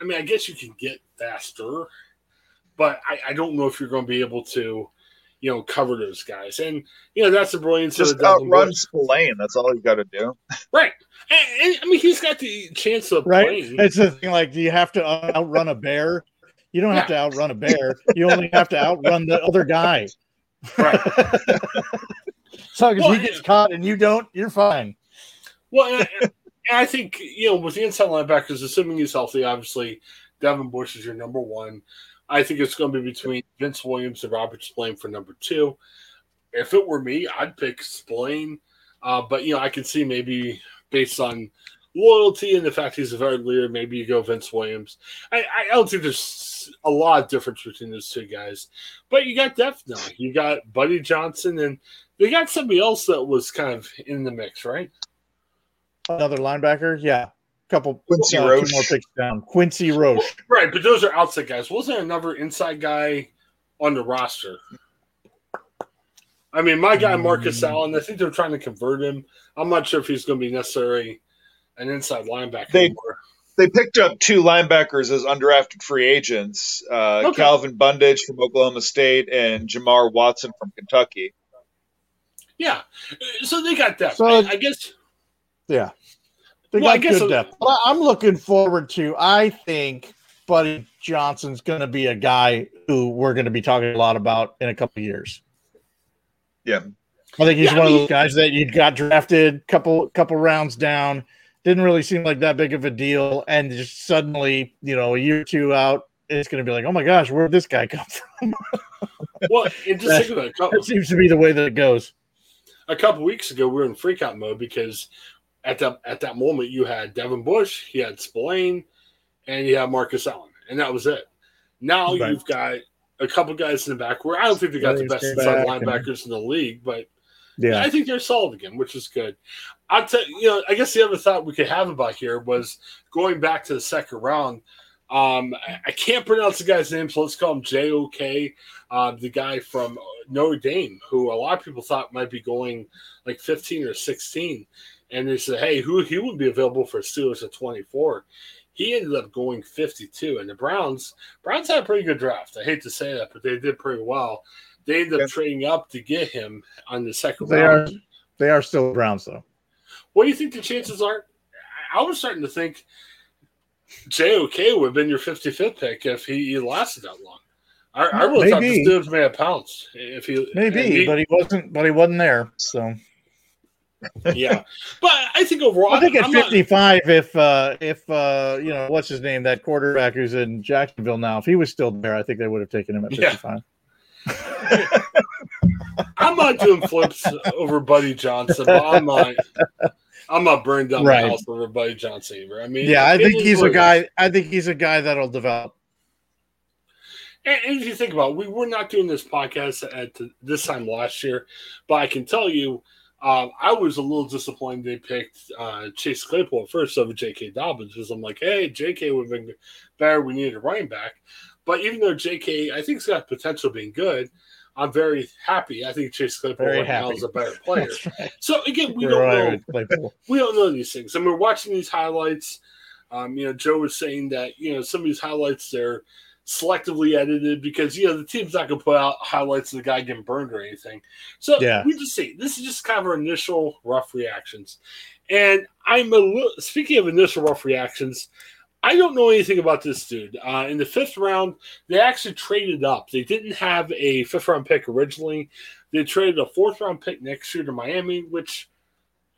I mean, I guess you can get faster, but I, I don't know if you're going to be able to, you know, cover those guys. And you know, that's the brilliance Just of the outrun Spillane. That's all you got to do. Right. And, and, I mean, he's got the chance of right. Playing. It's the thing. Like, do you have to outrun a bear? You don't yeah. have to outrun a bear. You only have to outrun the other guy. Right. so as well, he gets caught and you don't, you're fine. Well, and, and I think you know with the inside linebackers, assuming he's healthy, obviously Devin Bush is your number one. I think it's going to be between Vince Williams and Robert Spillane for number two. If it were me, I'd pick Spillane, uh, but you know I can see maybe based on loyalty and the fact he's a very leader, maybe you go Vince Williams. I, I don't think there's a lot of difference between those two guys, but you got depth now. You got Buddy Johnson, and they got somebody else that was kind of in the mix, right? Another linebacker, yeah. Couple Quincy uh, Roche. more picks down. Quincy Roche. Right, but those are outside guys. Wasn't there another inside guy on the roster? I mean, my guy Marcus mm. Allen. I think they're trying to convert him. I'm not sure if he's going to be necessarily an inside linebacker they, anymore. They picked up two linebackers as undrafted free agents: uh, okay. Calvin Bundage from Oklahoma State and Jamar Watson from Kentucky. Yeah, so they got that. So, I, I guess. Yeah, they well, got good depth. I'm looking forward to. I think Buddy Johnson's going to be a guy who we're going to be talking a lot about in a couple years. Yeah, I think he's yeah, one I mean, of those guys that you got drafted couple couple rounds down didn't really seem like that big of a deal. And just suddenly, you know, a year or two out, it's going to be like, oh my gosh, where did this guy come from? well, it just that, think couple, that seems to be the way that it goes. A couple weeks ago, we were in freakout mode because at that at that moment you had Devin Bush, he had Spillane, and you had Marcus Allen, and that was it. Now right. you've got a couple guys in the back where I don't think they got the best inside linebackers and, in the league, but yeah, I think they're solid again, which is good. I'll tell you know, I guess the other thought we could have about here was going back to the second round. Um, I, I can't pronounce the guy's name, so let's call him JOK, uh, the guy from Notre Dame, who a lot of people thought might be going like 15 or 16. And they said, hey, who he would be available for Steelers at 24. He ended up going 52. And the Browns, Browns had a pretty good draft. I hate to say that, but they did pretty well. They ended up trading up to get him on the second they round. Are, they are still Browns, though. What do you think the chances are? I was starting to think JOK would have been your 55th pick if he, he lasted that long. I, I really Maybe. thought the Steelers may have pounced if he Maybe, he, but he wasn't. But he wasn't there. So yeah, but I think overall, I think at I'm 55, not... if uh, if uh, you know what's his name, that quarterback who's in Jacksonville now, if he was still there, I think they would have taken him at 55. Yeah. I'm not doing flips over Buddy Johnson, but I'm not. I'm not burned down right. my house over Buddy John either. I mean, yeah, I think he's a guy. I think he's a guy that'll develop. And, and, if you think about, it, we were not doing this podcast at this time last year, but I can tell you, um, I was a little disappointed they picked uh, Chase Claypool first over J.K. Dobbins because I'm like, hey, J.K. would have been better. We needed a running back, but even though J.K. I think has got potential being good. I'm very happy. I think Chase Claypool right now is a better player. right. So again, we don't know. We don't know these things. And we're watching these highlights. Um, you know, Joe was saying that you know some of these highlights they're selectively edited because you know the team's not going to put out highlights of the guy getting burned or anything. So yeah. we just see this is just kind of our initial rough reactions. And I'm a little speaking of initial rough reactions. I don't know anything about this dude. Uh, in the fifth round, they actually traded up. They didn't have a fifth round pick originally. They traded a fourth round pick next year to Miami, which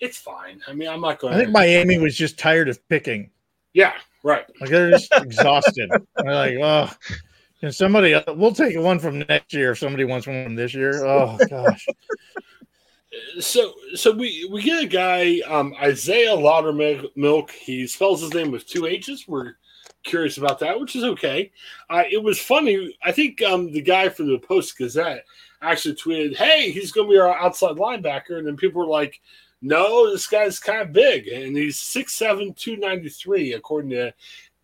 it's fine. I mean, I'm not going. I think Miami was just tired of picking. Yeah, right. Like they're just exhausted. They're like, oh, can somebody? We'll take one from next year if somebody wants one from this year. Oh gosh. So so we we get a guy um, Isaiahh Loudermilk. He spells his name with two H's. We're curious about that, which is okay. Uh, it was funny. I think um, the guy from the Post Gazette actually tweeted, "Hey, he's going to be our outside linebacker," and then people were like, "No, this guy's kind of big, and he's 6'7", 293, according to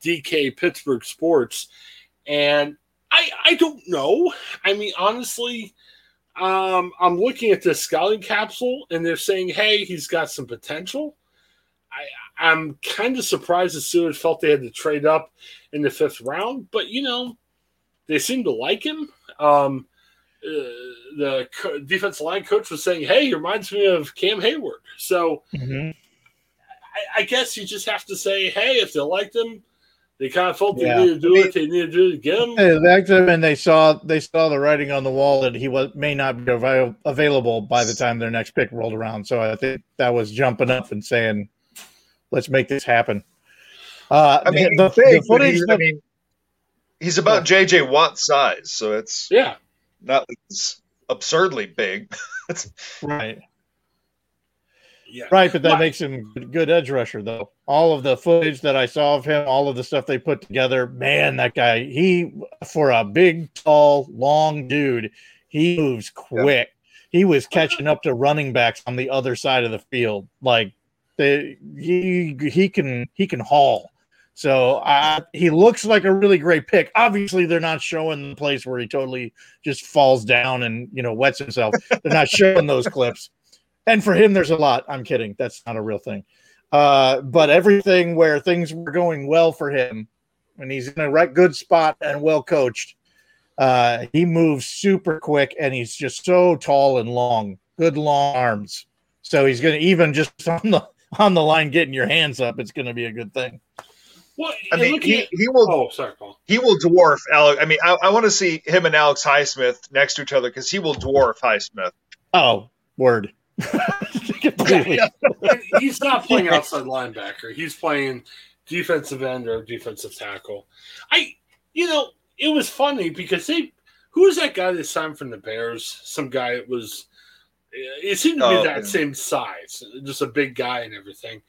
DK Pittsburgh Sports." And I I don't know. I mean, honestly um, I'm looking at the scouting capsule, and they're saying, "Hey, he's got some potential." I, I'm kind of surprised the Steelers felt they had to trade up in the fifth round, but you know, they seem to like him. Um, uh, the co- defensive line coach was saying, "Hey, he reminds me of Cam Hayward." So, mm-hmm. I, I, guess you just have to say, "Hey, if they like him, they kind of felt they yeah. needed to do it. They needed to do it again. They backed him, and they saw they saw the writing on the wall that he was may not be av- available by the time their next pick rolled around. So I think that was jumping up and saying, "Let's make this happen." Uh, I mean, the, big, the footage. I mean, he's about yeah. JJ Watt size, so it's yeah, not it's absurdly big. right. Yeah. Right, but that makes him good edge rusher though. All of the footage that I saw of him, all of the stuff they put together, man, that guy, he for a big, tall, long dude, he moves quick. Yeah. He was catching up to running backs on the other side of the field. Like they, he he can he can haul. So uh, he looks like a really great pick. Obviously, they're not showing the place where he totally just falls down and you know wets himself. They're not showing those clips and for him, there's a lot. I'm kidding. That's not a real thing. Uh, but everything where things were going well for him, and he's in a right good spot and well coached, uh, he moves super quick and he's just so tall and long, good long arms. So he's going to even just on the on the line getting your hands up. It's going to be a good thing. Well, I mean, he, he will. Oh, sorry, Paul. He will dwarf Alex. I mean, I, I want to see him and Alex Highsmith next to each other because he will dwarf Highsmith. Oh, word. yeah, he's not playing outside linebacker. He's playing defensive end or defensive tackle. I, you know, it was funny because they, who was that guy that signed from the Bears? Some guy that was, eh, it seemed to be oh, that yeah. same size, just a big guy and everything.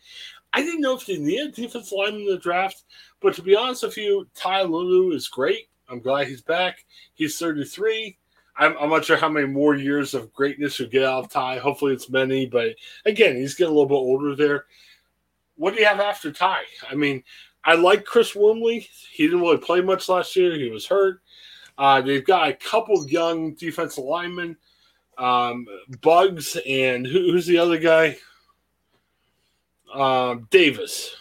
I didn't know if they needed defensive line in the draft, but to be honest with you, Ty Alualu is great. I'm glad he's back. He's 33. I'm, I'm, not sure how many more years of greatness we get out of Ty. Hopefully, it's many. But again, he's getting a little bit older there. What do you have after Ty? I mean, I like Chris Wormley. He didn't really play much last year. He was hurt. Uh, they've got a couple young defensive linemen, um, Buggs, and who, who's the other guy? Um, Davis,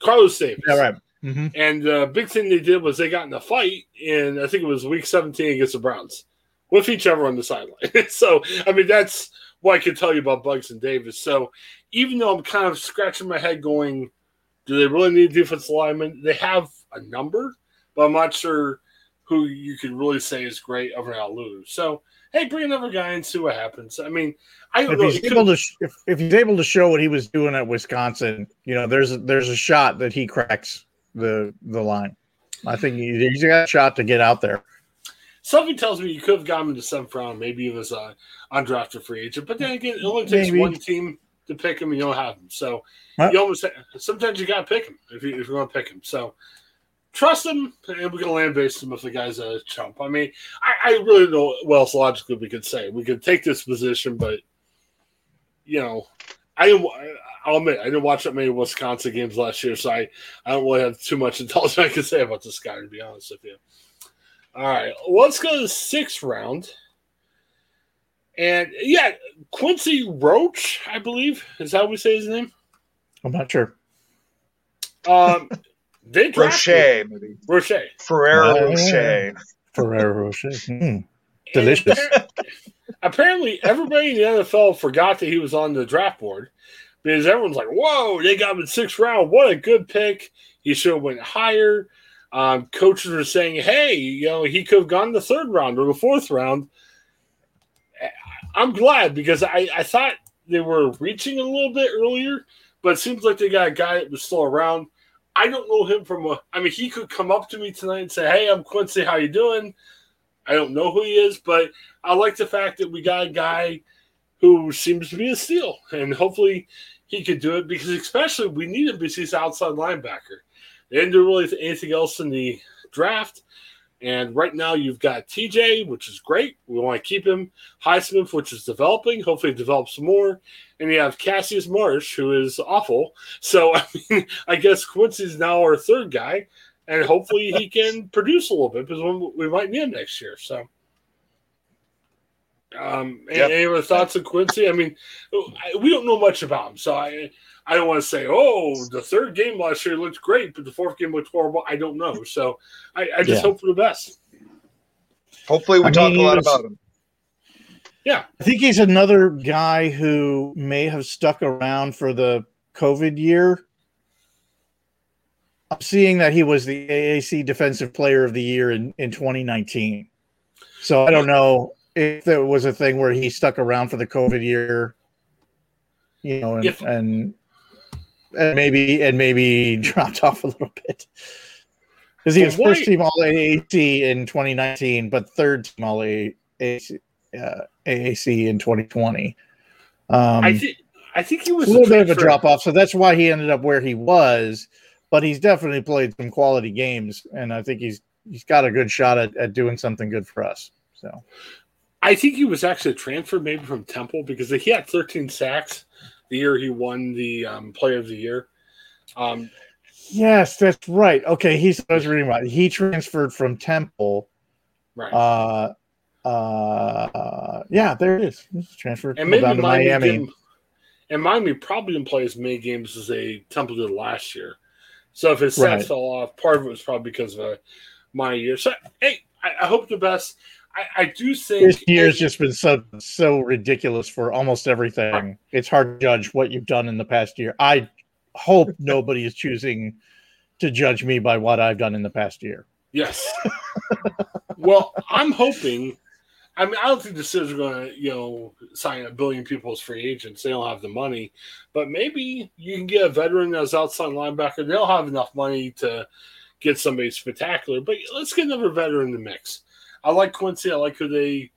Carlos Davis. Yeah, right. Mm-hmm. And the uh, big thing they did was they got in a fight, and I think it was week 17 against the Browns with each other on the sideline. so, I mean, that's what I can tell you about Buggs and Davis. So, even though I'm kind of scratching my head going, do they really need a defense lineman? They have a number, but I'm not sure who you could really say is great over at Lulu. So, hey, bring another guy and see what happens. I mean, I if he's able to if, if he's able to show what he was doing at Wisconsin, you know, there's a, there's a shot that he cracks the the line. I think he, he's got a shot to get out there. Something tells me you could have gotten him to seventh round. Maybe it was a undrafted free agent. But then mm, again, it only takes maybe. one team to pick him, and you don't have him. So you almost sometimes you got to pick him if, you, if you're going to pick him. So trust him, and we're going to land base him if the guy's a chump. I mean, I, I really don't know what else logically we could say. We could take this position, but you know, I I'll admit I didn't watch that many Wisconsin games last year, so I, I don't really have too much intelligence I can say about this guy. To be honest with you. All right, let's go to the sixth round. And yeah, Quincy Roach, I believe. Is how we say his name? I'm not sure. Um, they Roche, maybe. Roche. Ferrero uh, Rocher. Ferrero Rocher. Mm, delicious. Apparently, everybody in the NFL forgot that he was on the draft board because everyone's like, "Whoa, they got him in sixth round! What a good pick! He should have went higher." Um, coaches are saying, hey, you know, he could have gone the third round or the fourth round. I'm glad because I, I thought they were reaching a little bit earlier, but it seems like they got a guy that was still around. I don't know him from a. I mean, he could come up to me tonight and say, "Hey, I'm Quincy. How you doing?" I don't know who he is, but I like the fact that we got a guy who seems to be a steal, and hopefully he could do it because, especially, we need a BC's outside linebacker. They didn't do really anything else in the draft. And right now you've got TJ, which is great. We want to keep him. Highsmith, which is developing. Hopefully develops more. And you have Cassius Marsh, who is awful. So I mean, I guess Quincy's now our third guy, and hopefully he can produce a little bit because we might need him next year. So. Um, yep. any other thoughts on Quincy? I mean, we don't know much about him, so I I don't want to say, oh, the third game last year looked great, but the fourth game looked horrible. I don't know. So I, I just yeah. hope for the best. Hopefully, we I talk mean, a lot was, about him. Yeah. I think he's another guy who may have stuck around for the COVID year. I'm seeing that he was the AAC Defensive Player of the Year in, in 2019. So I don't know if there was a thing where he stuck around for the COVID year, you know, and, if, and and maybe and maybe dropped off a little bit because he was well, first team All AAC in 2019, but third team All AAC, uh, AAC in 2020. Um, I think I think he was a little bit of a drop off, so that's why he ended up where he was. But he's definitely played some quality games, and I think he's he's got a good shot at, at doing something good for us. So, I think he was actually transferred maybe from Temple because he had 13 sacks the year he won the um, Player of the Year. Um, yes, that's right. Okay, he's I was reading. He transferred from Temple. Right. Uh, uh, yeah, there it is. Transferred and maybe down to Miami. Did, and Miami probably didn't play as many games as a Temple did last year. So if his stats right. fell off, part of it was probably because of a my year. So hey, I, I hope the best. I, I do think this year's just been so so ridiculous for almost everything. It's hard to judge what you've done in the past year. I hope nobody is choosing to judge me by what I've done in the past year. Yes. well, I'm hoping. I mean, I don't think the Steelers are going to, you know, sign a billion people as free agents. They don't have the money, but maybe you can get a veteran as outside linebacker. They'll have enough money to get somebody spectacular. But let's get another veteran in the mix. I like Quincy. I like who they.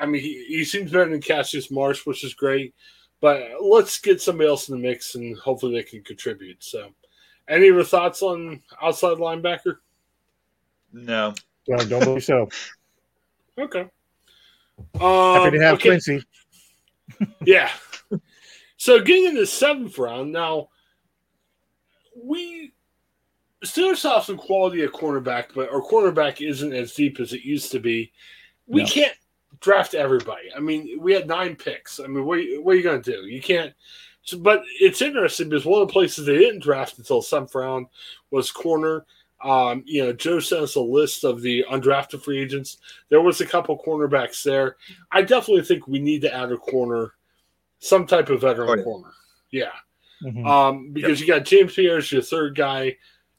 I mean, he, he seems better than Cassius Marsh, which is great. But let's get somebody else in the mix, and hopefully they can contribute. So, any of your thoughts on outside linebacker? No, well, don't believe so. okay. Um, Happy to have okay. Quincy. yeah. So getting in the seventh round now, we Steelers have some quality at cornerback, but our cornerback isn't as deep as it used to be. We no. can't draft everybody. I mean, we had nine picks. I mean, what, what are you going to do? You can't. So, but it's interesting because one of the places they didn't draft until seventh round was corner. Um, you know, Joe sent us a list of the undrafted free agents. There was a couple cornerbacks there. I definitely think we need to add a corner, some type of veteran oh, yeah. corner. Yeah. Mm-hmm. Um, because yep. you got James Pierre as your third guy.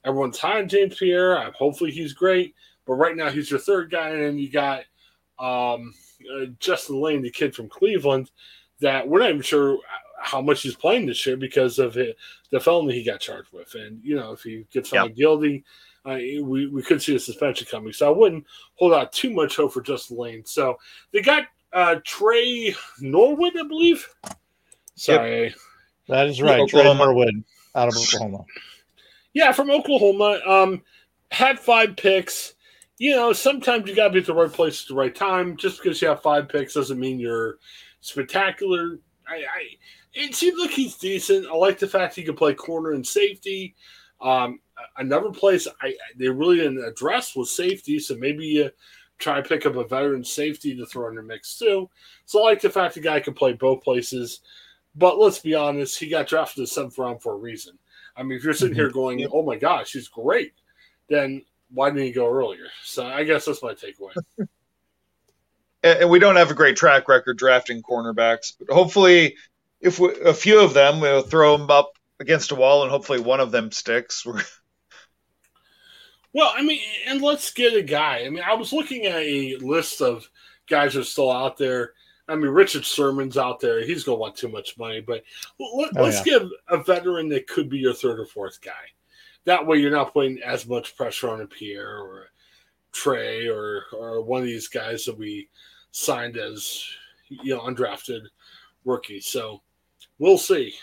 Everyone's high on James Pierre. Hopefully he's great. But right now he's your third guy, and then you got um, uh, Justin Layne, the kid from Cleveland, that we're not even sure how much he's playing this year because of it, the felony he got charged with. And, you know, if he gets found yep. guilty, uh, we, we could see a suspension coming. So I wouldn't hold out too much hope for Justin Layne. So they got uh, Tre Norwood, I believe. Sorry. Yep. That is right. Tre Norwood out of Oklahoma. Yeah, from Oklahoma. Um, had five picks. You know, sometimes you got to be at the right place at the right time. Just because you have five picks doesn't mean you're spectacular. I, I it seems like he's decent. I like the fact he can play corner and safety. Um, another place I they really didn't address was safety, so maybe you try to pick up a veteran safety to throw in the mix too. So I like the fact the guy can play both places. But let's be honest, he got drafted the seventh round for a reason. I mean, if you're sitting here mm-hmm. going, "Oh my gosh, he's great," then why didn't he go earlier? So I guess that's my takeaway. and we don't have a great track record drafting cornerbacks, but hopefully, if we, a few of them, we'll throw them up against a wall, and hopefully one of them sticks. well, I mean, and let's get a guy. I mean, I was looking at a list of guys that are still out there. I mean, Richard Sherman's out there. He's going to want too much money, but let, us oh, yeah. give a veteran that could be your third or fourth guy. That way, you're not putting as much pressure on a Pierre or a Tre or or one of these guys that we signed as you know undrafted rookies. So we'll see.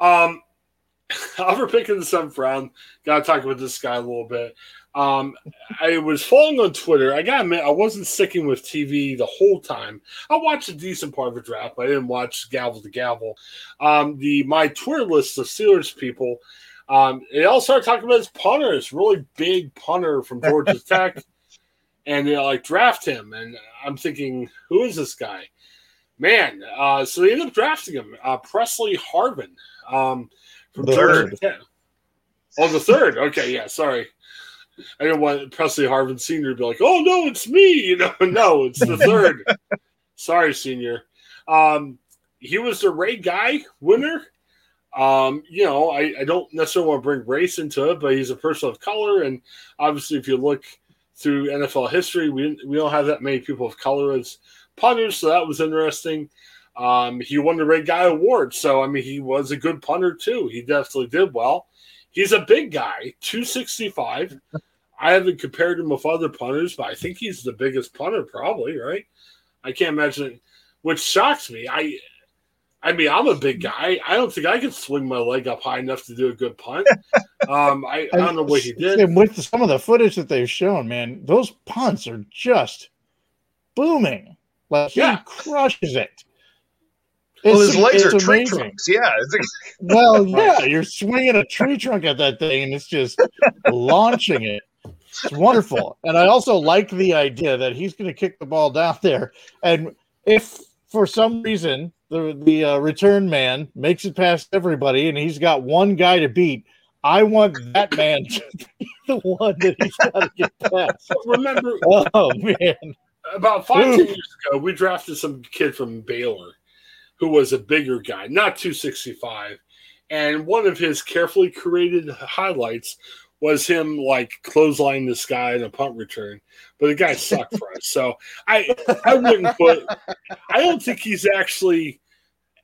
Um, I'll pick in the seventh round. Got to talk about this guy a little bit. Um, I was following on Twitter. I gotta admit, I wasn't sticking with TV the whole time. I watched a decent part of the draft, but I didn't watch gavel to gavel. Um, the my Twitter list of Steelers people, um, they all started talking about his punter, this really big punter from Georgia Tech, and they like draft him. And I'm thinking, who is this guy? Man, uh, so they ended up drafting him, uh, Pressley Harvin um, from the Georgia Tech. Oh, the third. Okay, yeah. Sorry. I didn't want Pressley Harvin Senior to be like, "Oh no, it's me," you know. no, it's the third. Sorry, Senior. Um, he was the Ray Guy winner. Um, you know, I, I don't necessarily want to bring race into it, but he's a person of color, and obviously, if you look through NFL history, we we don't have that many people of color as punters, so that was interesting. Um, he won the Ray Guy Award, so I mean, he was a good punter too. He definitely did well. He's a big guy, 265. I haven't compared him with other punters, but I think he's the biggest punter, probably, right? I can't imagine it, which shocks me. I I mean, I'm a big guy. I don't think I can swing my leg up high enough to do a good punt. Um, I, I don't know what he did. And with some of the footage that they've shown, man, those punts are just booming. Like he crushes it. Well, his legs are tree amazing. trunks. Yeah. well, yeah, you're swinging a tree trunk at that thing, and it's just launching it. It's wonderful. And I also like the idea that he's going to kick the ball down there. And if for some reason the the uh, return man makes it past everybody and he's got one guy to beat, I want that man to be the one that he's got to get past. Remember, oh man, about five ten years ago, we drafted some kid from Baylor who was a bigger guy, not 265. And one of his carefully created highlights was him like clothesline this guy in a punt return, but the guy sucked for us. So I I wouldn't put. I don't think he's actually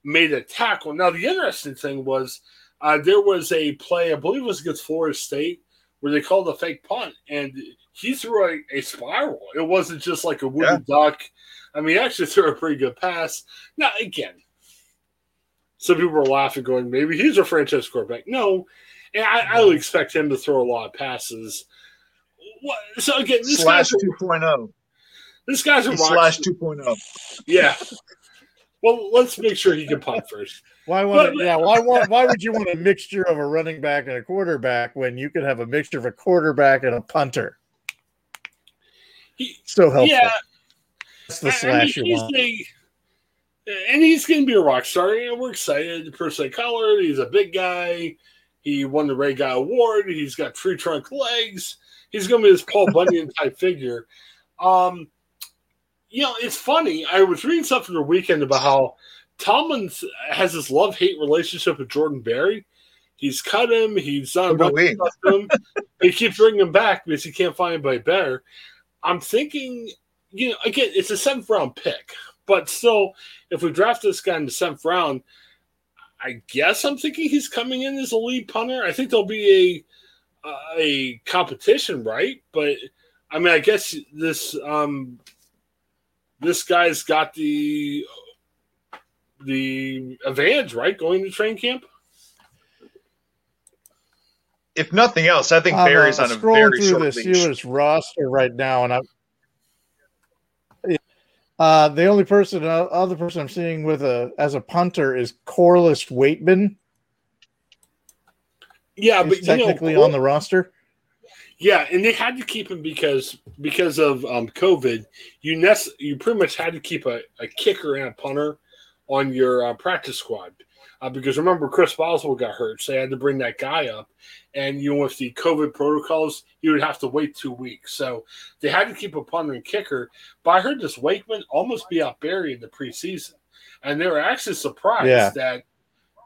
made a tackle. Now the interesting thing was uh, there was a play I believe it was against Florida State where they called a fake punt and he threw a, a spiral. It wasn't just like a wooden yeah. duck. I mean, he actually threw a pretty good pass. Now again, some people were laughing, going, maybe he's a franchise quarterback. No, I, I would expect him to throw a lot of passes. What, so again, this slash guy's 2.0. This guy's a rock slash 2.0. Yeah. Well, let's make sure he can punt first. Why want? But, yeah. Why want? Why would you want a mixture of a running back and a quarterback when you could have a mixture of a quarterback and a punter? He, so helpful. Yeah. That's the slash I mean, you want. A, and he's going to be a rock star. And we're excited. Per se color, he's a big guy. He won the Ray Guy Award. He's got tree trunk legs. He's going to be this Paul Bunyan type figure. Um, you know, it's funny. I was reading something the weekend about how Tomlin has this love hate relationship with Jordan Berry. He's cut him. He's not about him. he keeps bringing him back because he can't find anybody better. I'm thinking, you know, again, it's a seventh round pick, but still, if we draft this guy in the seventh round, I guess I'm thinking he's coming in as a lead punter. I think there'll be a a competition, right? But I mean, I guess this um this guy's got the the advantage, right? Going to train camp. If nothing else, I think Berry's on a very through short the Steelers roster right now, and I'm uh, the only person, uh, other person I'm seeing with a as a punter is Corliss Waitman. Yeah, He's but technically know, on the roster. Yeah, and they had to keep him because because of um, COVID. You nest, you pretty much had to keep a, a kicker and a punter on your uh, practice squad uh, because remember Chris Boswell got hurt, so they had to bring that guy up. And you know, with the COVID protocols, you would have to wait two weeks, so they had to keep a punter and kicker. But I heard this Waitman almost be out buried in the preseason, and they were actually surprised yeah. that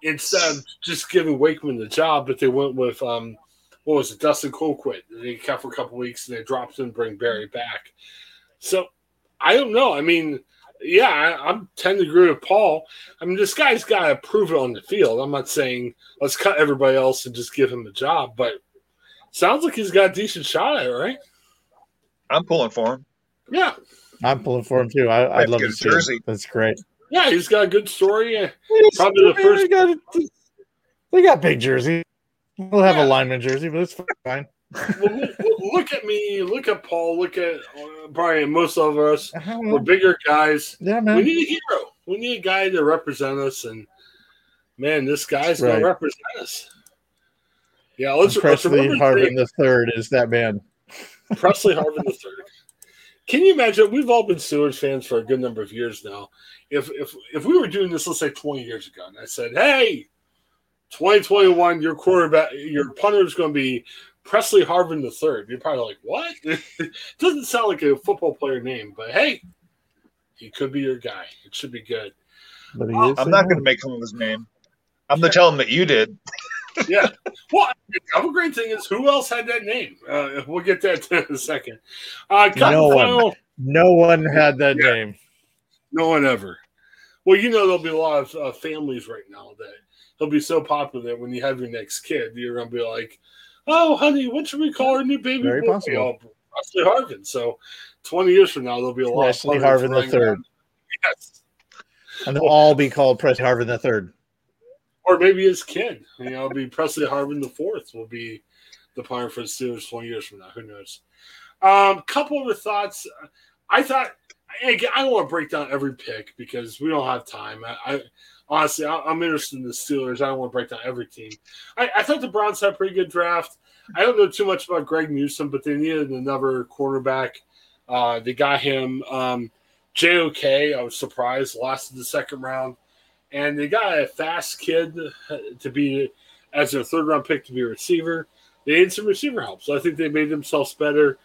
instead of just giving Waitman the job, that they went with um, what was it, Dustin Colquitt. They kept for a couple weeks and they dropped him, bring Berry back. So I don't know. I mean Yeah, I, am tend to agree with Paul. I mean, this guy's got to prove it on the field. I'm not saying let's cut everybody else and just give him the job, but sounds like he's got a decent shot at it, right? I'm pulling for him. Yeah, I'm pulling for him too. I, would love to see jersey. Him. That's great. Yeah, he's got a good story. Probably the first. They got, they got big jersey. We'll have yeah. a lineman jersey, but it's fine. Well, look at me. Look at Paul. Look at uh, Brian. Most of us, we're bigger guys. Yeah, man. We need a hero. We need a guy to represent us. And man, this guy's right. gonna represent us. Yeah, let's. Pressley let's Harvin the third is that man. Pressley Harvin the third. Can you imagine? We've all been Steelers fans for a good number of years now. If if if we were doing this, let's say twenty years ago, and I said, "Hey, 2021, your quarterback, your punter is going to be Pressley Harvin the third. You're probably like, what? Doesn't sound like a football player name, but hey, he could be your guy. It should be good. But he uh, I'm not going to make him his name. I'm going to tell him that you did. yeah. Well, the other great thing is who else had that name? Uh, we'll get that in a second. Uh, no one. No one had that yeah. name. No one ever. Well, you know, there'll be a lot of uh, families right now that he'll be so popular that when you have your next kid, you're going to be like, oh, honey, what should we call our new baby Very boy? Possible. Oh, Pressley Harvin. So 20 years from now, there'll be a lot Pressley of Harvin the third. Yes. And they'll all be called Pressley Harvin the third. Or maybe his kid. You know, it'll be Pressley Harvin the fourth will be the punter for the Steelers 20 years from now. Who knows? Um, couple of thoughts. I thought again, I don't want to break down every pick because we don't have time. I, I honestly, I, am interested in the Steelers. I don't want to break down every team. I, I, thought the Browns had a pretty good draft. I don't know too much about Greg Newsome, but they needed another quarterback. Uh, they got him. Um, JOK, I was surprised, lost in the second round. And they got a fast kid to be, as their third round pick, to be a receiver. They need some receiver help. So I think they made themselves better.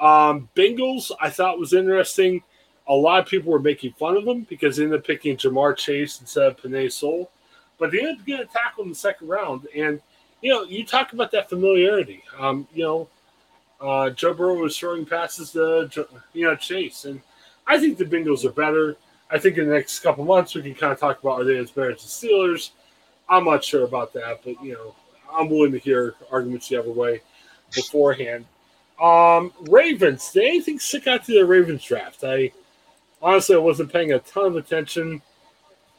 Um, Bengals, I thought was interesting a lot of people were making fun of them because they ended up picking Ja'Marr Chase instead of Penei Sewell. But they ended up getting a tackle in the second round. And, you know, you talk about that familiarity. Um, you know, uh, Joe Burrow was throwing passes to, you know, Chase. And I think the Bengals are better. I think in the next couple months we can kind of talk about are they as better as the Steelers. I'm not sure about that, but, you know, I'm willing to hear arguments the other way beforehand. Um, Ravens, did anything stick out to the Ravens draft? I honestly, I wasn't paying a ton of attention.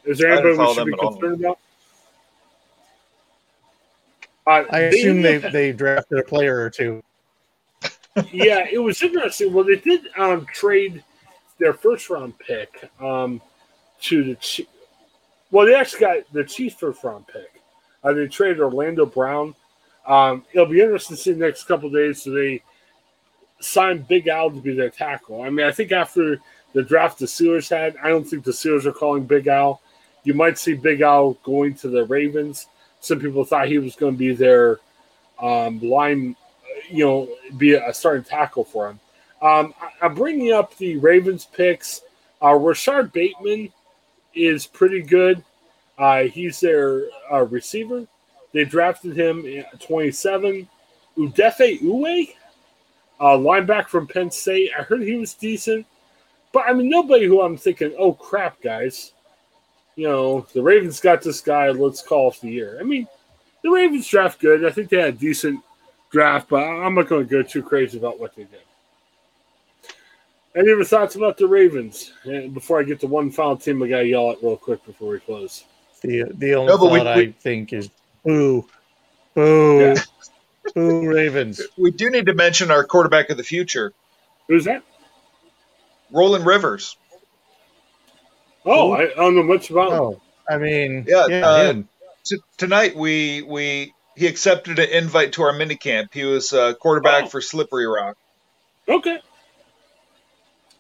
Is there anybody we should be concerned about? Uh, I assume they, they drafted a player or two. yeah, it was interesting. Well, they did um, trade their first round pick um, to the Chiefs. Well, they actually got the Chiefs first round pick. Uh, they traded Orlando Brown. Um, it'll be interesting to see the next couple days. So they signed Big Al to be their tackle. I mean, I think after the draft the Steelers had. I don't think the Steelers are calling Big Al. You might see Big Al going to the Ravens. Some people thought he was going to be their um, line, you know, be a starting tackle for him. Um, I, am bringing up the Ravens picks. Uh, Rashod Bateman is pretty good. Uh, he's their uh, receiver. They drafted him at 27. Odafe Oweh, uh, linebacker from Penn State. I heard he was decent. But I mean, nobody who I'm thinking, oh crap, guys, you know, the Ravens got this guy. Let's call off the year. I mean, the Ravens draft good. I think they had a decent draft, but I'm not going to go too crazy about what they did. Any other thoughts about the Ravens? And before I get to one final team, I got to yell at real quick before we close. The the only no, thought we, I we, think is boo, boo, yeah. boo Ravens. We do need to mention our quarterback of the future. Who's that? Roland Rivers. Oh, I, don't know much about. Oh, I mean, yeah. yeah uh, t- tonight we we he accepted an invite to our minicamp. He was a quarterback oh. for Slippery Rock. Okay.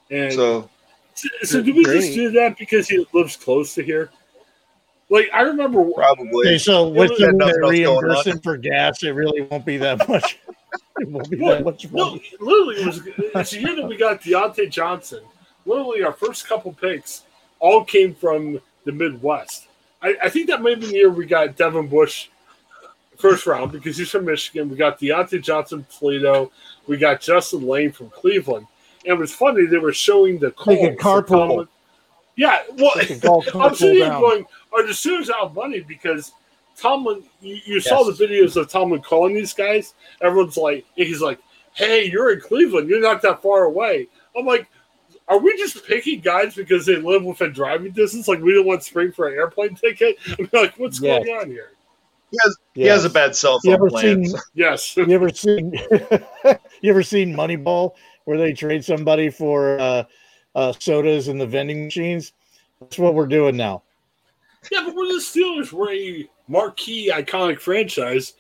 And so, so, so do we great. just do that because he lives close to here? Like I remember probably. Okay, so with the reimbursing for gas, it really won't be that much. it won't be well, that much money. No, literally, it was it's the year that we got Diontae Johnson. Literally, our first couple picks all came from the Midwest. I, I think that might have been the year we got Devin Bush first round because he's from Michigan. We got Diontae Johnson, Toledo. We got Justin Layne from Cleveland. And it was funny they were showing the Colts, carpool. Yeah, well, I'm sitting here going, are the Steelers out of money because Tomlin? You, you yes. saw the videos of Tomlin calling these guys. Everyone's like, he's like, "Hey, you're in Cleveland. You're not that far away." I'm like, are we just picking guys because they live within driving distance? Like we don't want spring for an airplane ticket? I'm like, what's yes. going on here? He has, yes. he has a bad cell phone you ever plan. Seen, yes. You ever seen you ever seen Moneyball where they trade somebody for uh, uh, sodas in the vending machines? That's what we're doing now. Yeah, but we're the Steelers. We're a marquee, iconic franchise.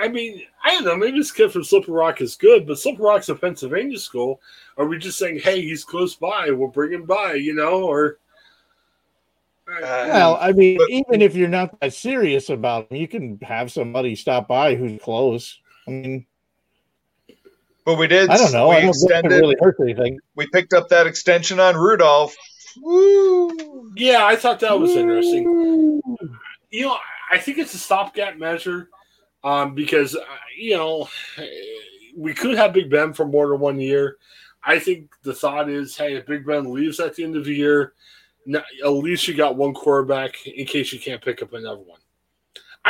I mean, I don't know. Maybe this kid from Slippery Rock is good, but Slippery Rock's a Pennsylvania school. Are we just saying, hey, he's close by, we'll bring him by, you know? Or uh, well, I mean, but, even if you're not that serious about him, you can have somebody stop by who's close. I mean, but we did. I don't know. We I don't extended, really hurt anything. We picked up that extension on Rudolph. Woo! Yeah, I thought that was Woo! interesting. You know, I think it's a stopgap measure um, because uh, you know we could have Big Ben for more than one year. I think the thought is, hey, if Big Ben leaves at the end of the year, at least you got one quarterback in case you can't pick up another one.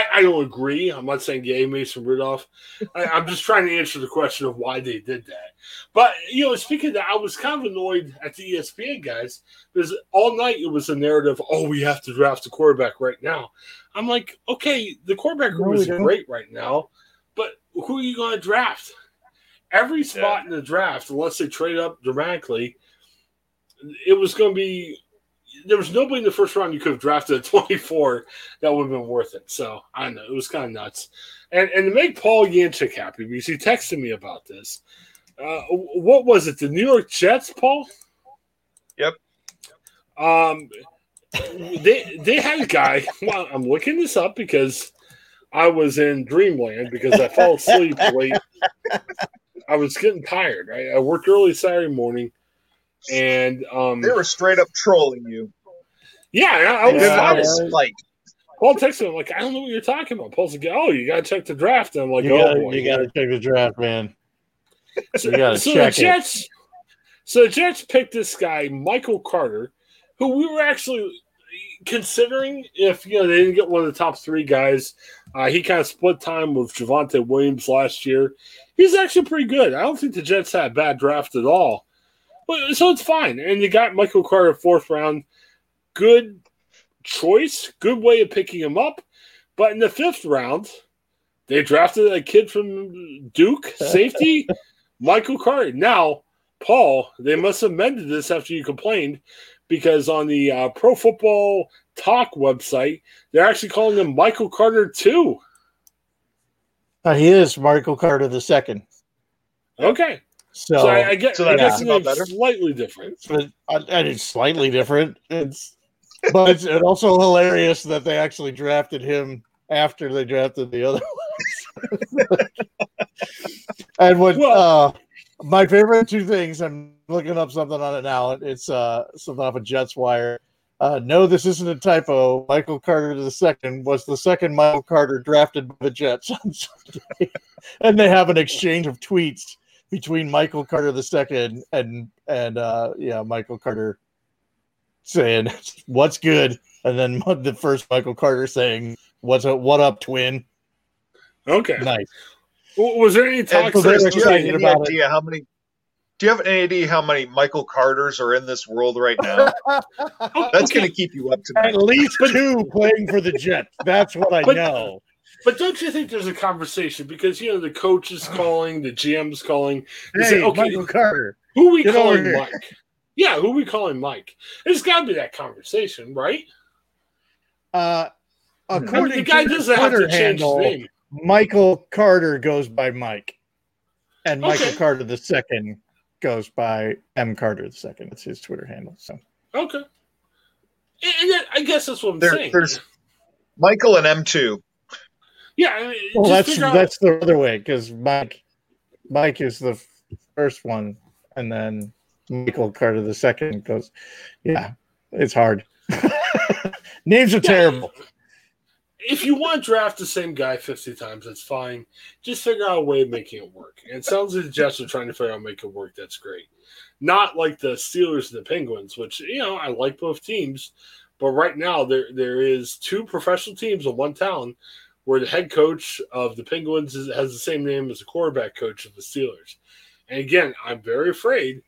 I, I don't agree. I'm not saying yay Mason Rudolph. I, am just trying to answer the question of why they did that. But you know, speaking of that, I was kind of annoyed at the ESPN guys because all night it was a narrative. Oh, we have to draft a quarterback right now. I'm like, okay, the quarterback room is great right now, but who are you going to draft? Every spot yeah. in the draft, unless they trade up dramatically, it was going to be there was nobody in the first round you could have drafted at 24 that would have been worth it. So I don't know. It was kind of nuts. And and to make Paul Yanchik happy, because he texted me about this. Uh, what was it? The New York Jets, Paul? Yep. Um, they they had a guy. Well, I'm looking this up because I was in dreamland because I fell asleep late. I was getting tired. Right? I worked early Saturday morning and um, they were straight up trolling you. Yeah, I, I was. Yeah, was like, Paul texted me like, I don't know what you're talking about. Paul's like, Oh, you gotta check the draft. And I'm like, you Oh, gotta, boy, you gotta check the draft, man. So, you gotta so check the Jets. It. So the Jets picked this guy, Michael Carter, who we were actually considering if you know they didn't get one of the top three guys. Uh, he kind of split time with Javonte Williams last year. He's actually pretty good. I don't think the Jets had a bad draft at all so it's fine. And you got Michael Carter fourth round. Good choice. Good way of picking him up. But in the fifth round, they drafted a kid from Duke, safety, Michael Carter. Now, Paul, they must have amended this after you complained because on the uh, Pro Football Talk website, they're actually calling him Michael Carter 2. Uh, he is Michael Carter the second. Okay. So, so I, I, get, so I guess it's better. slightly different. But, and it's slightly different. It's but it's also hilarious that they actually drafted him after they drafted the other ones. and what well, uh, my favorite two things, I'm looking up something on it now. It's uh, something off of Jets Wire. Uh, no, this isn't a typo. Michael Carter II was the second Michael Carter drafted by the Jets on Sunday. and they have an exchange of tweets between Michael Carter the second and and uh yeah Michael Carter saying what's good and then the first Michael Carter saying what's up what up twin okay nice was there any talk do you have any idea it? how many do you have any idea how many Michael Carters are in this world right now? That's okay. going to keep you up to At least two playing for the Jets. That's what I but, know. But don't you think there's a conversation because you know the coach is calling, the GM's calling. Hey, say, okay, Michael Carter. Who we calling Mike? Yeah, who we calling Mike? There's got to be that conversation, right? Uh, according I mean, the guy to doesn't have to change handle, his name. Michael Carter goes by Mike, and Michael okay. Carter the second goes by M Carter the second. It's his Twitter handle. So okay, and, and I guess that's what I'm there, saying. There's Michael and M two. Yeah, well, that's that's the other way because Mike, Mike is the first one, and then Michael Carter the second goes. Yeah, it's hard. Names are yeah. terrible. if you want to draft the same guy 50 times, that's fine. Just figure out a way of making it work. And it sounds like the Jets are trying to figure out to make it work. That's great. Not like the Steelers and the Penguins, which, you know, I like both teams. But right now, there there is two professional teams in one town where the head coach of the Penguins is, has the same name as the quarterback coach of the Steelers. And again, I'm very afraid.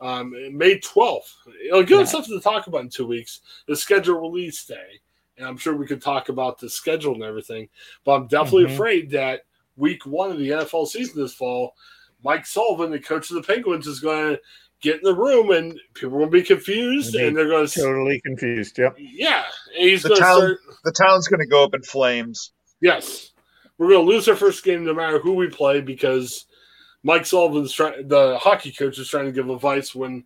Um, May 12th, it'll give us something to talk about in two weeks. The schedule release day and I'm sure we could talk about the schedule and everything. But I'm definitely mm-hmm. afraid that week one of the NFL season this fall, Mike Sullivan, the coach of the Penguins, is going to get in the room and people will be confused and they're going to totally confused. Yep. Yeah, he's the town. Start, the town's going to go up in flames. Yes, we're going to lose our first game no matter who we play because Mike Sullivan's trying. The hockey coach is trying to give advice when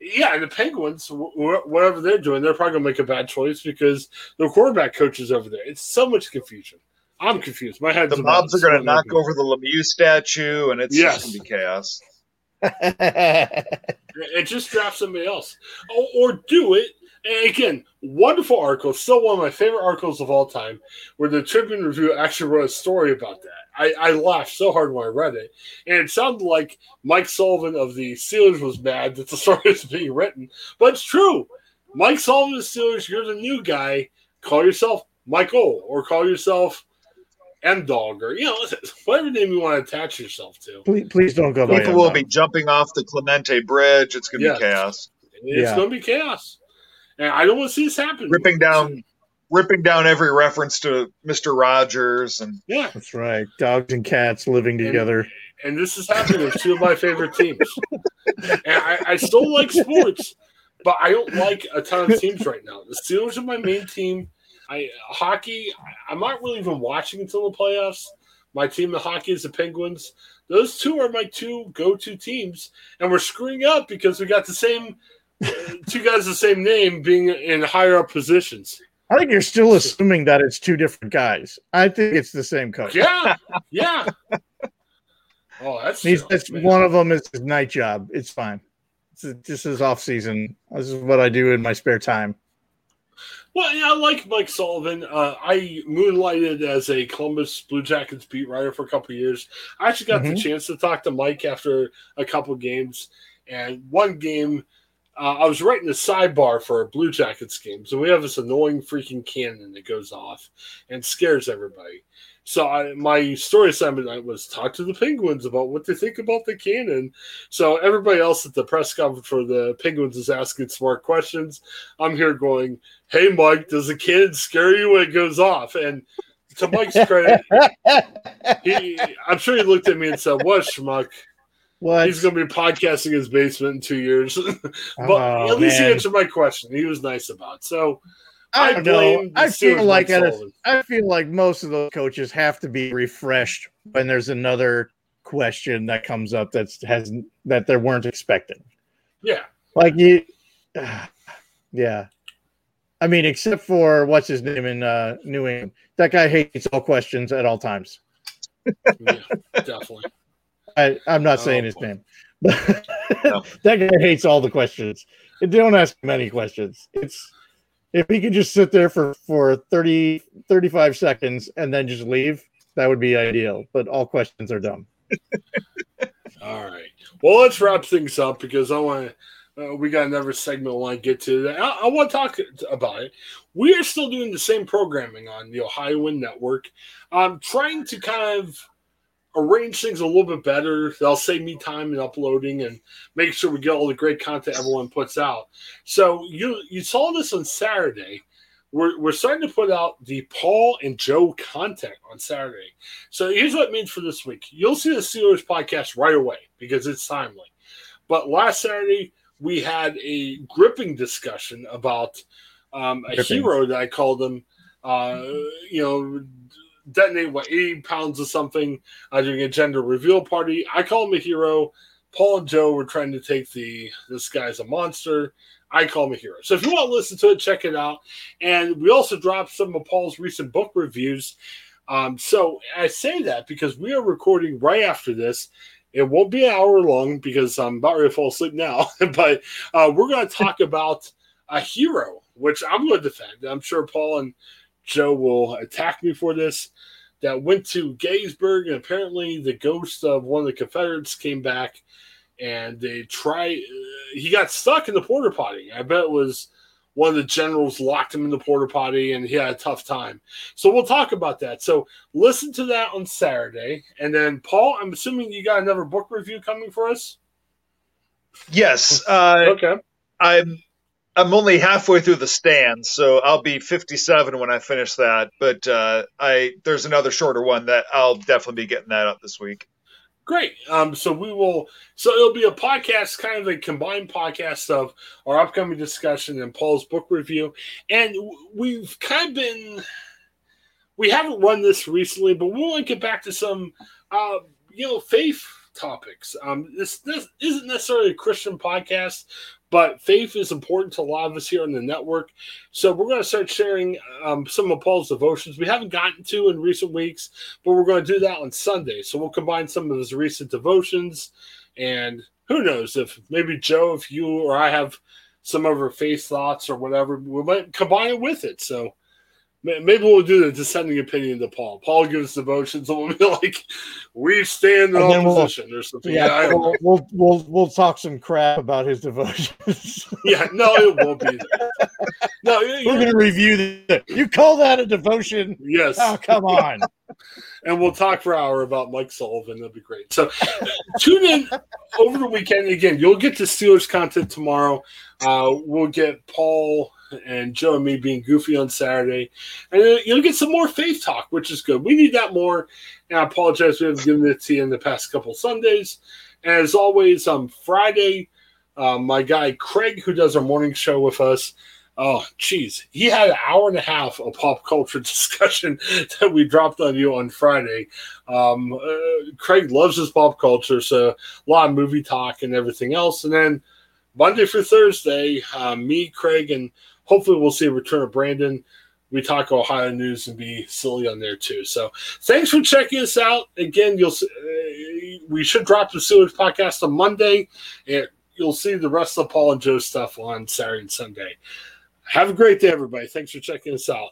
yeah, and the Penguins, whatever they're doing, they're probably gonna make a bad choice because the quarterback coach is over there. It's so much confusion. I'm confused. My head's the mobs are gonna knock over the Lemieux statue, and it's yes. just gonna be chaos. it just draft somebody else, or, or do it again, wonderful article. Still one of my favorite articles of all time, where the Tribune Review actually wrote a story about that. I, I laughed so hard when I read it. And it sounded like Mike Sullivan of the Steelers was mad that the story was being written. But it's true. Mike Sullivan of the Steelers, you're the new guy. Call yourself Michael or call yourself M Dog or, you know, whatever name you want to attach yourself to. Please, please don't go People will be jumping off the Clemente Bridge. It's going to yes. be chaos. It's yeah. going to be chaos. And I don't want to see this happen. Ripping down ripping down every reference to Mr. Rogers and yeah, that's right. Dogs and cats living together. And, and this is happening with two of my favorite teams. and I, I, still like sports, but I don't like a ton of teams right now. The Steelers are my main team. I hockey. I'm not really even watching until the playoffs. My team, the hockey, is the Penguins. Those two are my two go-to teams, and we're screwing up because we got the same two guys the same name being in higher up positions. I think you're still assuming that it's two different guys. I think it's the same coach. Yeah, yeah. Oh, that's, He's, that's one of them is his night job. It's fine. It's just his off season. This is what I do in my spare time. Well, yeah, I like Mike Sullivan. Uh, I moonlighted as a Columbus Blue Jackets beat writer for a couple years. I actually got mm-hmm. the chance to talk to Mike after a couple games, and one game – uh, I was writing a sidebar for a Blue Jackets game, so we have this annoying freaking cannon that goes off and scares everybody. So I, my story assignment was talk to the Penguins about what they think about the cannon. So everybody else at the press conference for the Penguins is asking smart questions. I'm here going, "Hey, Mike, does the cannon scare you when it goes off?" And to Mike's credit, he, I'm sure he looked at me and said, "What, schmuck?" What? He's going to be podcasting his basement in two years. but oh, at least man. he answered my question. He was nice about it. So I, I know. I feel like a, I feel like most of those coaches have to be refreshed when there's another question that comes up that's has that they weren't expecting. Yeah. Like you uh, yeah. I mean, except for what's his name in uh, New England. That guy hates all questions at all times. yeah, definitely. I, I'm not oh, saying his boy. name, no. that guy hates all the questions. Don't ask many questions. It's if he could just sit there for for 30 35 seconds and then just leave, that would be ideal. But all questions are dumb. all right. Well, let's wrap things up because I want to. Uh, we got another segment I want to get to. I, I want to talk about it. We are still doing the same programming on the Ohioan Network. I'm trying to kind of arrange things a little bit better. They'll save me time in uploading and make sure we get all the great content everyone puts out. So you you saw this on Saturday. We're, we're starting to put out the Paul and Joe content on Saturday. So here's what it means for this week. You'll see the Steelers podcast right away because it's timely. But last Saturday, we had a gripping discussion about um, a hero that I called him, uh, you know, detonate what 80 pounds of something uh, during a gender reveal party. I call him a hero. Paul and Joe were trying to take the this guy's a monster. I call him a hero. So if you want to listen to it, check it out. And we also dropped some of Paul's recent book reviews. Um, so I say that because we are recording right after this. It won't be an hour long because I'm about ready to fall asleep now. but uh, we're going to talk about a hero, which I'm going to defend. I'm sure Paul and Joe will attack me for this. That went to Gettysburg, and apparently the ghost of one of the Confederates came back, and they try. He got stuck in the porta potty. I bet it was one of the generals locked him in the porta potty, and he had a tough time. So we'll talk about that. So listen to that on Saturday, and then Paul, I'm assuming you got another book review coming for us. Yes. Uh, okay. I'm I'm only halfway through the stand, so I'll be 57 when I finish that. But uh, I there's another shorter one that I'll definitely be getting that up this week. Great. Um, so we will. So it'll be a podcast, kind of a combined podcast of our upcoming discussion and Paul's book review. And we've kind of been. We haven't run this recently, but we want to get back to some, uh, you know, faith topics. Um, this, this isn't necessarily a Christian podcast, but faith is important to a lot of us here on the network. So we're going to start sharing um, some of Paul's devotions we haven't gotten to in recent weeks, but we're going to do that on Sunday. So we'll combine some of his recent devotions, and who knows if maybe Joe, if you or I have some of our faith thoughts or whatever, we might combine it with it. So Maybe we'll do the dissenting opinion to Paul. Paul gives devotions, and we'll be like, "We stand in opposition" we'll, or something. Yeah, yeah we'll, we'll, we'll we'll talk some crap about his devotions. yeah, no, it won't be. No, we're going to review that. You call that a devotion? Yes. Oh, come on. and we'll talk for an hour about Mike Sullivan. That'd be great. So tune in over the weekend. Again, you'll get the Steelers content tomorrow. Uh, we'll get Paul and Joe and me being goofy on Saturday. And you'll get some more faith talk, which is good. We need that more. And I apologize we haven't given it to you in the past couple Sundays. And as always, on Friday, uh, my guy Craig, who does our morning show with us, oh, geez, he had an hour and a half of pop culture discussion that we dropped on you on Friday. Um, uh, Craig loves his pop culture, so a lot of movie talk and everything else. And then Monday for Thursday, uh, me, Craig, and hopefully we'll see a return of Brandon. We talk Ohio news and be silly on there too. So thanks for checking us out. Again, you'll uh, we should drop the Steelers podcast on Monday, and you'll see the rest of Paul and Joe stuff on Saturday and Sunday. Have a great day, everybody. Thanks for checking us out.